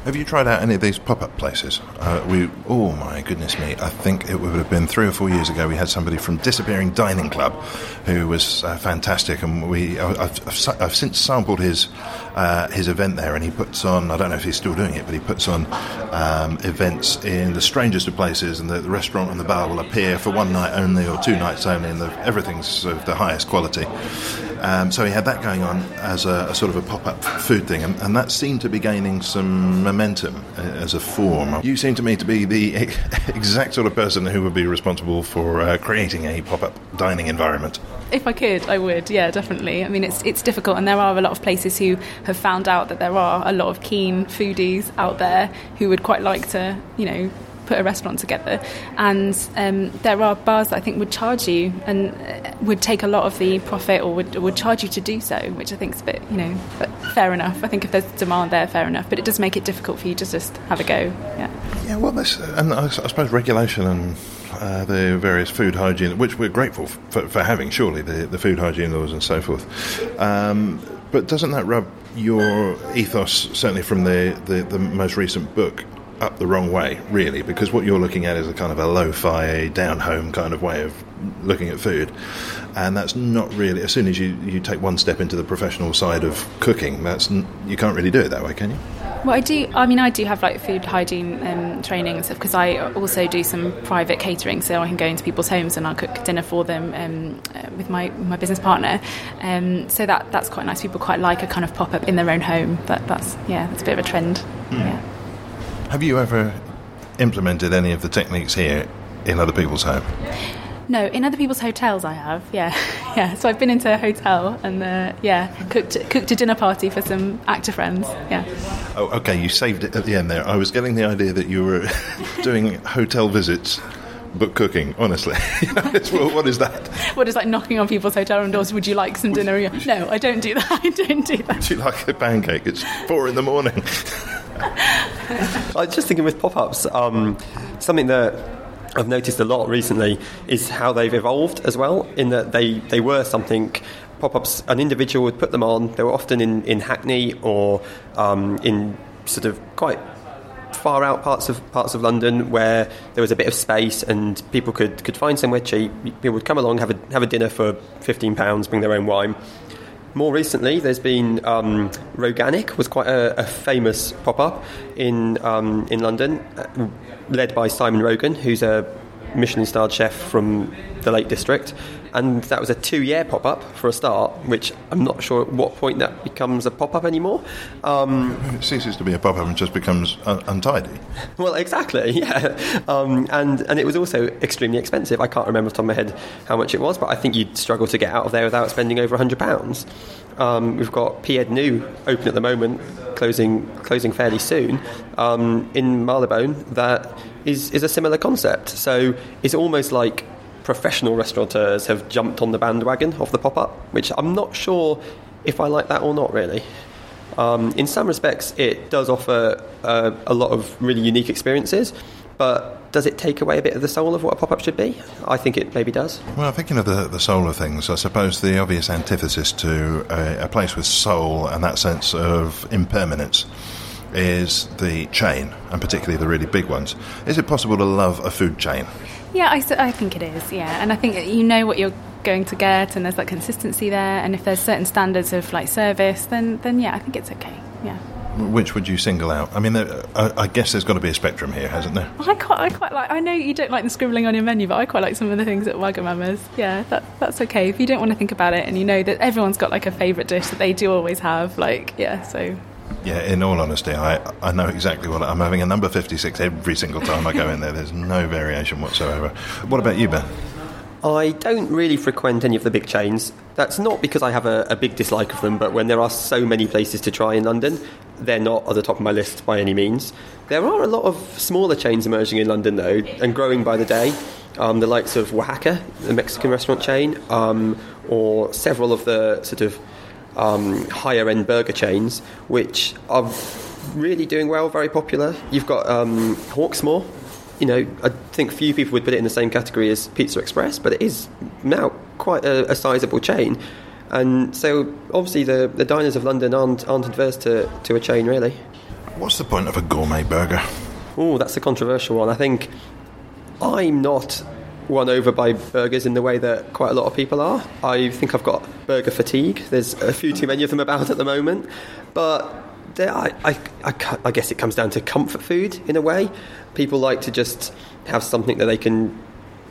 Have you tried out any of these pop-up places? Uh, we, oh my goodness me! I think it would have been three or four years ago. We had somebody from Disappearing Dining Club, who was uh, fantastic, and we I've, I've, since sampled his uh, his event there, and he puts on. I don't know if he's still doing it, but he puts on um, events in the strangest of places, and the, the, restaurant and the bar will appear for one night only or two nights only, and the, everything's of the highest quality. Um, so he had that going on as a, a sort of a pop-up food thing, and, and, that seemed to be gaining some momentum as a form. You seem to me to be the exact sort of person who would be responsible for uh, creating a pop-up dining environment. If I could, I would. Yeah, definitely. I mean, it's it's difficult, and there are a lot of places who have found out that there are a lot of keen foodies out there who would quite like to, you know, put a restaurant together. And um, there are bars that I think would charge you and uh, would take a lot of the profit or would, would charge you to do so, which I think is a bit, you know, fair enough. I think if there's demand there, fair enough. But it does make it difficult for you to just have a go. Yeah. Yeah. Well, and I, I suppose regulation and uh, the various food hygiene, which we're grateful for, for, having, surely, the, the food hygiene laws and so forth. Um, but doesn't that rub your ethos, certainly from the, the, the, most recent book, up the wrong way, really? Because what you're looking at is a kind of a lo fi, down home kind of way of looking at food. And that's not really, as soon as you, you take one step into the professional side of cooking, that's you can't really do it that way, can you? Well, I do. I mean, I do have like food hygiene um, training and stuff because I also do some private catering, so I can go into people's homes and I'll cook dinner for them um, uh, with my my business partner. Um, so that that's quite nice. People quite like a kind of pop up in their own home. But that's yeah, that's a bit of a trend. Mm. Yeah. Have you ever implemented any of the techniques here in other people's home? No, in other people's hotels I have. Yeah, yeah. So I've been into a hotel and uh, yeah, cooked cooked a dinner party for some actor friends. Yeah. Oh, okay. You saved it at the end there. I was getting the idea that you were doing hotel visits but cooking, honestly. well, what is that? What is like knocking on people's hotel room doors? Would you like some dinner? No, I don't do that. I don't do that. Do you like a pancake? It's four in the morning. I was just thinking with pop ups, um, something that I've noticed a lot recently is how they've evolved as well, in that they, they were something pop ups, an individual would put them on, they were often in, in Hackney or um, in sort of quite far out parts of parts of London where there was a bit of space and people could, could find somewhere cheap. People would come along, have a have a dinner for fifteen pounds, bring their own wine. More recently, there's been um, Roganic was quite a, a famous pop up in um, in London, uh, led by Simon Rogan, who's a Michelin-starred chef from the Lake District, and that was a two-year pop-up for a start, which I'm not sure at what point that becomes a pop-up anymore. Um, it ceases to be a pop-up and just becomes un- untidy. Well, exactly, yeah, um, and and it was also extremely expensive. I can't remember off the top of my head how much it was, but I think you'd struggle to get out of there without spending over hundred pounds. Um, we've got Pied New open at the moment, closing closing fairly soon um, in Marylebone. That is is a similar concept. So it's almost like professional restaurateurs have jumped on the bandwagon of the pop up, which I'm not sure if I like that or not really. Um, in some respects, it does offer uh, a lot of really unique experiences, but does it take away a bit of the soul of what a pop up should be? I think it maybe does. Well, thinking of the, the soul of things, I suppose the obvious antithesis to a, a place with soul and that sense of impermanence is the chain, and particularly the really big ones. Is it possible to love a food chain? Yeah, I think it is. Yeah, and I think you know what you're going to get, and there's that consistency there. And if there's certain standards of like service, then then yeah, I think it's okay. Yeah. Which would you single out? I mean, there, I, I guess there's got to be a spectrum here, hasn't there? I quite, I quite like. I know you don't like the scribbling on your menu, but I quite like some of the things at Wagamama's. Yeah, that, that's okay if you don't want to think about it, and you know that everyone's got like a favourite dish that they do always have. Like, yeah, so Yeah, in all honesty, I, I know exactly what I'm having a number 56 every single time I go in there. There's no variation whatsoever. What about you, Ben? I don't really frequent any of the big chains. That's not because I have a, a big dislike of them, but when there are so many places to try in London, they're not at the top of my list by any means. There are a lot of smaller chains emerging in London, though, and growing by the day. Um, the likes of Wahaca, the Mexican restaurant chain, um, or several of the sort of um, higher end burger chains, which are really doing well, very popular. You've got um, Hawksmoor, you know, I think few people would put it in the same category as Pizza Express, but it is now quite a, a sizable chain. And so, obviously, the, the diners of London aren't, aren't adverse to, to a chain, really. What's the point of a gourmet burger? Oh, that's a controversial one. I think I'm not won over by burgers in the way that quite a lot of people are. I think I've got burger fatigue. There's a few too many of them about at the moment. But I, I, I, I guess it comes down to comfort food in a way. People like to just have something that they can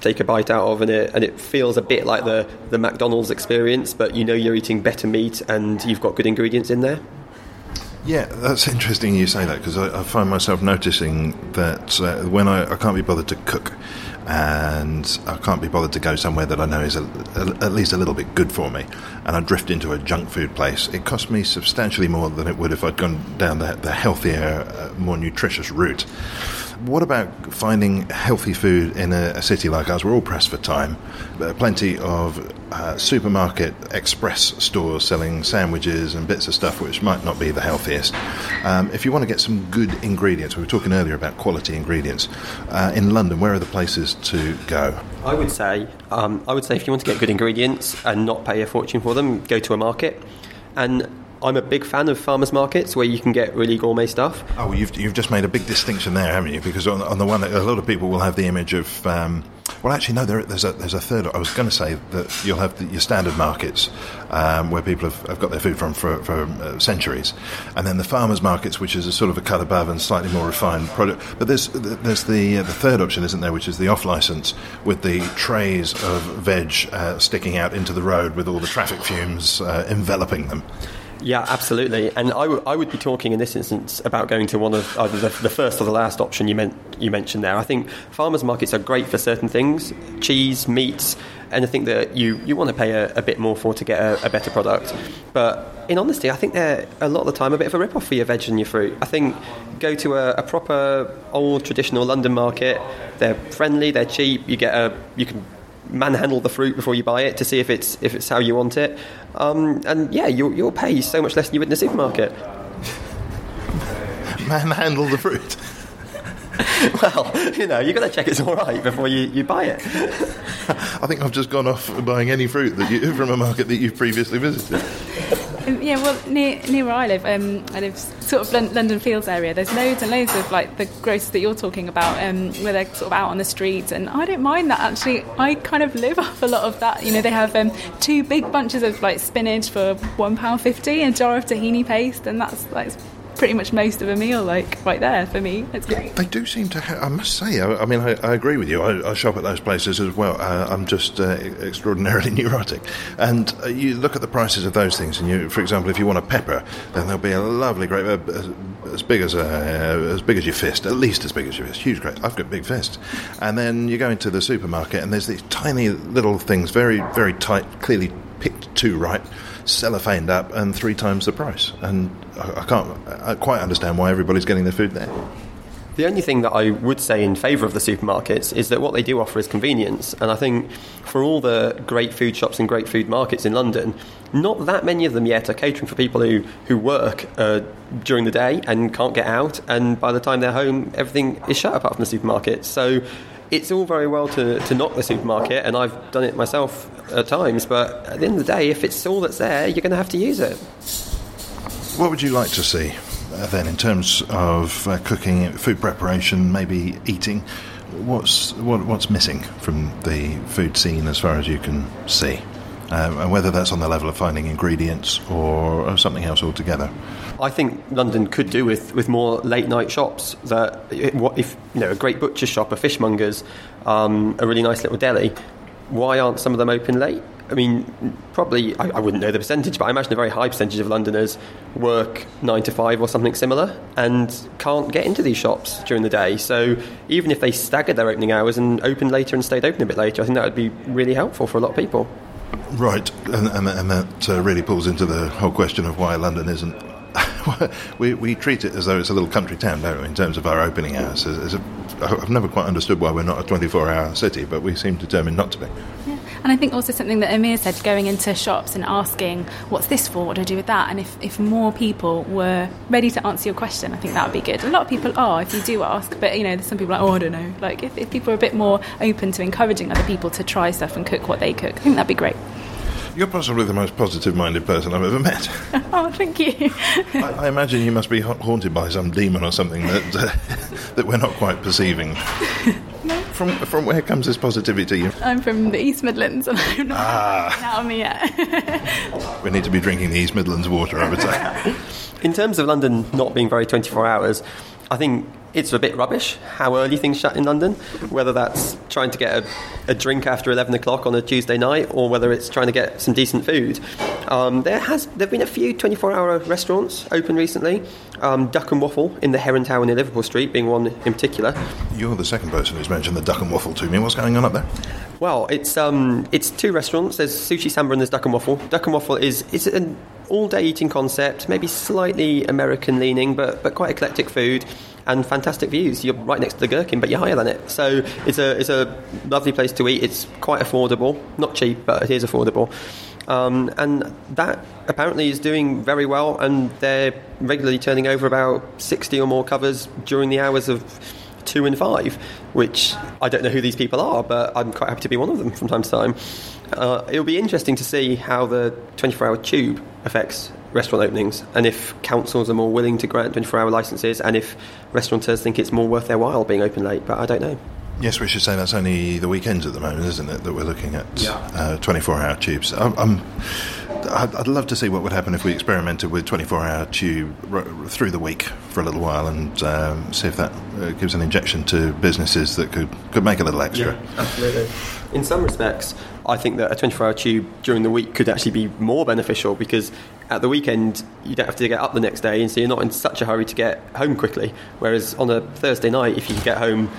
take a bite out of and it, and it feels a bit like the, the McDonald's experience, but you know you're eating better meat and you've got good ingredients in there. Yeah, that's interesting you say that because I, I find myself noticing that uh, when I, I can't be bothered to cook and I can't be bothered to go somewhere that I know is a, a, at least a little bit good for me, and I drift into a junk food place, it cost me substantially more than it would if I'd gone down the, the healthier, uh, more nutritious route. What about finding healthy food in a, a city like ours? We're all pressed for time. There are plenty of uh, supermarket express stores selling sandwiches and bits of stuff which might not be the healthiest. Um, if you want to get some good ingredients, we were talking earlier about quality ingredients. Uh, in London, where are the places to go? I would say, um, I would say, if you want to get good ingredients and not pay a fortune for them, go to a market. And I'm a big fan of farmers markets where you can get really gourmet stuff. Oh, well, you've, you've just made a big distinction there, haven't you? Because on, on the one, a lot of people will have the image of. Um, well, actually, no. There, there's a there's a third. I was going to say that you'll have the, your standard markets um, where people have, have got their food from for, for uh, centuries, and then the farmers markets, which is a sort of a cut above and slightly more refined product. But there's there's the uh, the third option, isn't there? Which is the off license with the trays of veg uh, sticking out into the road with all the traffic fumes uh, enveloping them. Yeah, absolutely. And I, w- I would be talking in this instance about going to one of uh, either the, the first or the last option you, meant, you mentioned there. I think farmers markets are great for certain things cheese, meats, anything that you, you want to pay a, a bit more for to get a, a better product. But in honesty, I think they're a lot of the time a bit of a rip off for your veg and your fruit. I think go to a, a proper old traditional London market, they're friendly, they're cheap, you get a you can manhandle the fruit before you buy it to see if it's if it's how you want it. Um, and yeah, you'll, you'll pay so much less than you would in a supermarket. Manhandle the fruit. well, you know, you've got to check it's all right before you, you buy it. I think I've just gone off buying any fruit that you, from a market that you've previously visited. Um, yeah, well, near near where I live, um, I live sort of Lon- London Fields area. There's loads and loads of like the grocers that you're talking about, um, where they're sort of out on the streets, and I don't mind that actually. I kind of live off a lot of that. You know, they have um, two big bunches of like spinach for one pound fifty, a jar of tahini paste, and that's like pretty much most of a meal, like right there for me. It's great. They do seem to. Ha- I must say, I, I mean, I, I agree with you. I, I shop at those places as well. Uh, I'm just uh, extraordinarily neurotic, and uh, you look at the prices of those things, and you, for example, if you want a pepper, then there'll be a lovely grape uh, as, as big as uh, as big as your fist, at least as big as your fist, huge grape. I've got big fists, and then you go into the supermarket, and there's these tiny little things, very very tight, clearly picked too right, cellophaned up, and three times the price. And I, I can't I quite understand why everybody's getting their food there. The only thing that I would say in favour of the supermarkets is that what they do offer is convenience. And I think for all the great food shops and great food markets in London, not that many of them yet are catering for people who, who work uh, during the day and can't get out. And by the time they're home, everything is shut apart from the supermarket. So it's all very well to, to knock the supermarket, and I've done it myself at times, but at the end of the day, if it's all that's there, you're going to have to use it. What would you like to see uh, then in terms of uh, cooking, food preparation, maybe eating? What's what, what's missing from the food scene as far as you can see? Um, and whether that's on the level of finding ingredients or, or something else altogether. I think London could do with, with more late night shops. That if you know a great butcher shop, a fishmonger's, um, a really nice little deli. Why aren't some of them open late? I mean, probably I, I, wouldn't know the percentage, but I imagine a very high percentage of Londoners work nine to five or something similar and can't get into these shops during the day. So even if they staggered their opening hours and opened later and stayed open a bit later, I think that would be really helpful for a lot of people. Right, and, and, and that uh, really pulls into the whole question of why London isn't. we, we treat it as though it's a little country town, don't we, in terms of our opening hours? As, as a, I've never quite understood why we're not a 24 hour city, but we seem determined not to be. Yeah. And I think also something that Amir said, going into shops and asking, what's this for? What do I do with that? And if, if more people were ready to answer your question, I think that would be good. A lot of people are, if you do ask, but you know, there's some people like, oh, I don't know. Like, if, if people are a bit more open to encouraging other people to try stuff and cook what they cook, I think that'd be great. You're possibly the most positive minded person I've ever met. oh, thank you. I, I, imagine you must be haunted by some demon or something that, uh, that we're not quite perceiving. no. From, from where comes this positivity? To you? I'm from the East Midlands and I'm not ah. out me yet. we need to be drinking the East Midlands water, I would say. In terms of London not being very 24 hours, I think it's a bit rubbish how early things shut in London, whether that's trying to get a, a drink after 11 o'clock on a Tuesday night or whether it's trying to get some decent food. Um, there has there have been a few 24 hour restaurants open recently. Um, Duck and Waffle in the Heron Tower near Liverpool Street being one in particular. You're the second person who's mentioned the Duck and Waffle to me. What's going on up there? Well, it's um, it's two restaurants. There's Sushi Samba and there's Duck and Waffle. Duck and Waffle is is an all day eating concept, maybe slightly American leaning, but but quite eclectic food and fantastic views. You're right next to the Gherkin, but you're higher than it. So it's a it's a lovely place to eat. It's quite affordable, not cheap, but it is affordable. Um, and that apparently is doing very well, and they're regularly turning over about 60 or more covers during the hours of two and five, which I don't know who these people are, but I'm quite happy to be one of them from time to time. Uh, it'll be interesting to see how the 24 hour tube affects restaurant openings and if councils are more willing to grant 24 hour licences and if restaurateurs think it's more worth their while being open late, but I don't know. Yes, we should say that's only the weekends at the moment, isn't it, that we're looking at yeah. uh, 24 hour tubes. I'm, I'm, I'd love to see what would happen if we experimented with 24 hour tube through the week for a little while and um, see if that uh, gives an injection to businesses that could, could make a little extra. Yeah, absolutely. In some respects, I think that a 24 hour tube during the week could actually be more beneficial because at the weekend you don't have to get up the next day and so you're not in such a hurry to get home quickly. Whereas on a Thursday night, if you can get home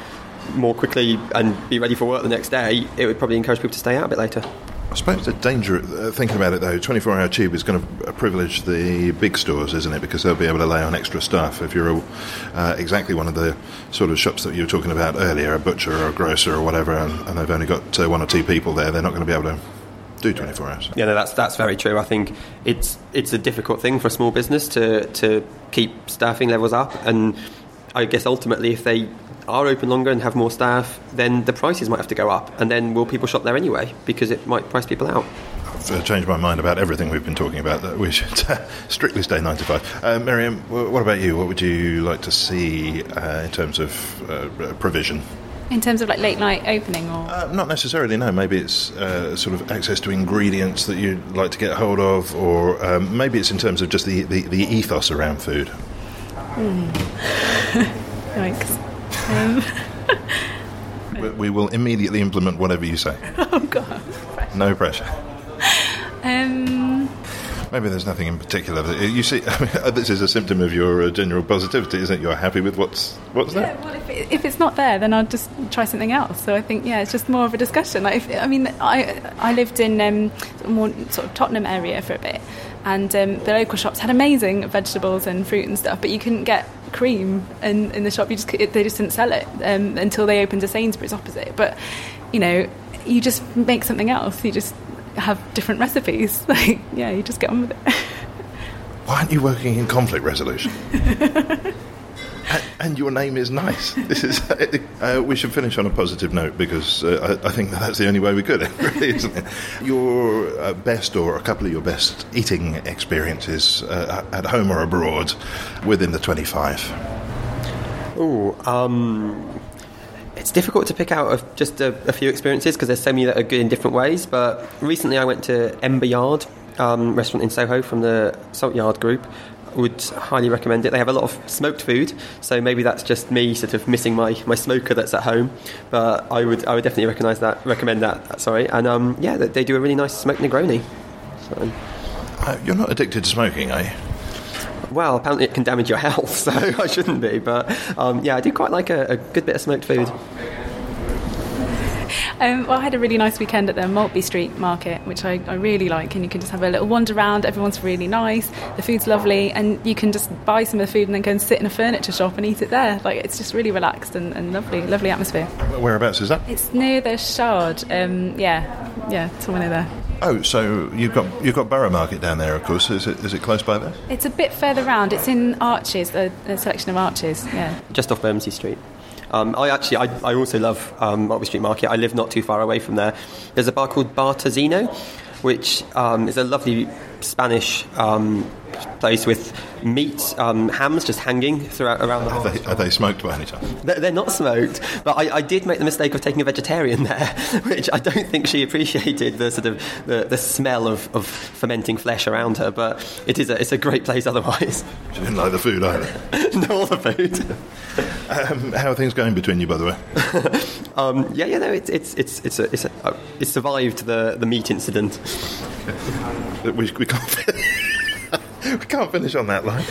more quickly and be ready for work the next day, it would probably encourage people to stay out a bit later. I suppose the danger, uh, thinking about it though, 24 hour tube is going to privilege the big stores, isn't it? Because they'll be able to lay on extra stuff. If you're a, uh, exactly one of the sort of shops that you were talking about earlier, a butcher or a grocer or whatever, and, and they've only got uh, one or two people there, they're not going to be able to do 24 hours. Yeah, no, that's that's very true. I think it's it's a difficult thing for a small business to to keep staffing levels up, and I guess ultimately, if they are open longer and have more staff, then the prices might have to go up, and then will people shop there anyway because it might price people out. I've uh, changed my mind about everything we've been talking about. That we should strictly stay 95. Uh, Miriam, what about you? What would you like to see uh, in terms of uh, provision? In terms of like late night opening, or uh, not necessarily. No, maybe it's uh, sort of access to ingredients that you'd like to get hold of, or um, maybe it's in terms of just the, the, the ethos around food. Mm. Yikes. Um. we, we, will immediately implement whatever you say. Oh God! No pressure. Um. Maybe there's nothing in particular. You see, I mean, this is a symptom of your uh, general positivity, isn't it? You're happy with what's what's there. Yeah, well, if, it, if it's not there, then I'll just try something else. So I think, yeah, it's just more of a discussion. Like, if, I mean, I I lived in um, more sort of Tottenham area for a bit, and um, the local shops had amazing vegetables and fruit and stuff, but you couldn't get cream in, in the shop. You just they just didn't sell it um, until they opened a Sainsbury's opposite. But you know, you just make something else. You just have different recipes. Like, yeah, you just get on with it. Why aren't you working in conflict resolution? and, and your name is nice. This is. Uh, we should finish on a positive note because uh, I, I, think that that's the only way we could. really, isn't it? Your uh, best, or a couple of your best eating experiences uh, at home or abroad, within the twenty-five. Oh, um, it's difficult to pick out of just a, a few experiences because there's so many that are good in different ways. But recently, I went to Ember Yard um, restaurant in Soho from the Salt Yard Group. Would highly recommend it. They have a lot of smoked food, so maybe that's just me sort of missing my, my smoker that's at home. But I would I would definitely recognise that recommend that. Sorry, and um, yeah, they do a really nice smoked Negroni. So. Uh, you're not addicted to smoking, are you? Well, apparently it can damage your health, so I shouldn't be. But um, yeah, I do quite like a, a good bit of smoked food. Um, well, I had a really nice weekend at the Maltby Street Market, which I, I, really like, and you can just have a little wander around. Everyone's really nice, the food's lovely, and you can just buy some of the food and then go and sit in a furniture shop and eat it there. Like it's just really relaxed and, and lovely, lovely atmosphere. Whereabouts is that? It's near the Shard. Um, yeah, yeah, somewhere near there. Oh, so you've got you've got Borough Market down there, of course. Is it is it close by there? It's a bit further round. It's in Arches, a, a selection of arches. Yeah, just off Bermondsey Street. Um, I actually, I, I also love um, Maltby Street Market. I live not too far away from there. There's a bar called Bar Tocino, which um, is a lovely Spanish um, place with meat, um, hams just hanging throughout around the. Are they, are they smoked by any chance? They're, they're not smoked, but I, I, did make the mistake of taking a vegetarian there, which I don't think she appreciated the sort of the, the smell of, of fermenting flesh around her. But it is a, it's a great place otherwise. She didn't like the food either. no, all the food. Um, how are things going between you, by the way? um, yeah, yeah, no, it's it's it's it's a, it's, a, uh, it's survived the the meat incident. we, we can't we can't finish on that line.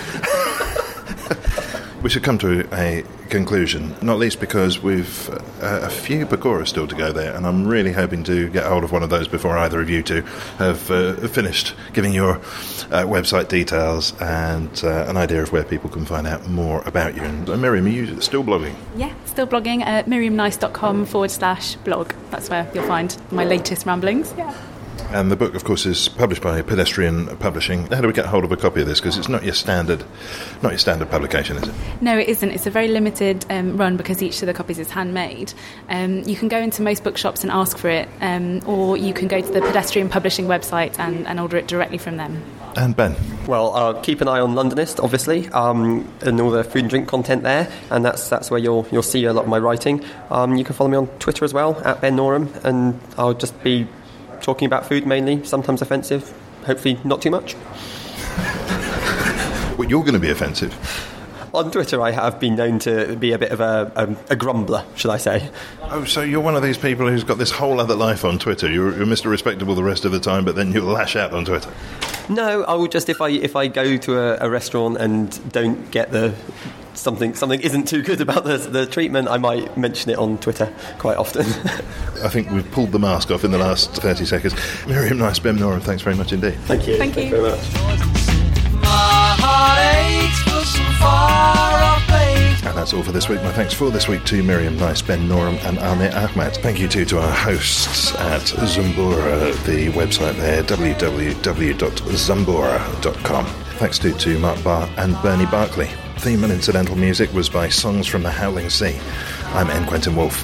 we should come to a conclusion, not least because we've uh, a few Pakora still to go there, and I'm really hoping to get hold of one of those before either of you two have uh, finished giving your uh, website details and uh, an idea of where people can find out more about you. And uh, Miriam, are you still blogging? Yeah, still blogging at miriamnice.com forward slash blog. That's where you'll find my latest ramblings. Yeah. And the book, of course, is published by Pedestrian Publishing. How do we get hold of a copy of this? Because it's not your standard, not your standard publication, is it? No, it isn't. It's a very limited um, run because each of the copies is handmade. Um, you can go into most bookshops and ask for it, um, or you can go to the Pedestrian Publishing website and, and order it directly from them. And Ben? Well, uh, keep an eye on Londonist, obviously, um, and all the food and drink content there, and that's that's where you'll you'll see a lot of my writing. Um, you can follow me on Twitter as well at Ben Norum, and I'll just be talking about food mainly, sometimes offensive, hopefully not too much. well, you're going to be offensive. On Twitter, I have been known to be a bit of a, a, a, grumbler, should I say. Oh, so you're one of these people who's got this whole other life on Twitter. You're, you're Mr. Respectable the rest of the time, but then you lash out on Twitter. No, I will just if I if I go to a, a restaurant and don't get the something something isn't too good about the, the treatment, I might mention it on Twitter quite often. I think we've pulled the mask off in the last 30 seconds. Miriam Nice, Ben Norum, thanks very much indeed. Thank you. Thank you. very much. And that's all for this week. My thanks for this week to Miriam Nice, Ben Norum, and Amir Ahmed. Thank you too to our hosts at Zumbura, the website there, www.zumbura.com. Thanks to, to Mark Barr and Bernie Barkley. Theme and incidental music was by Songs from the Howling Sea. I'm N. Quentin Woolf.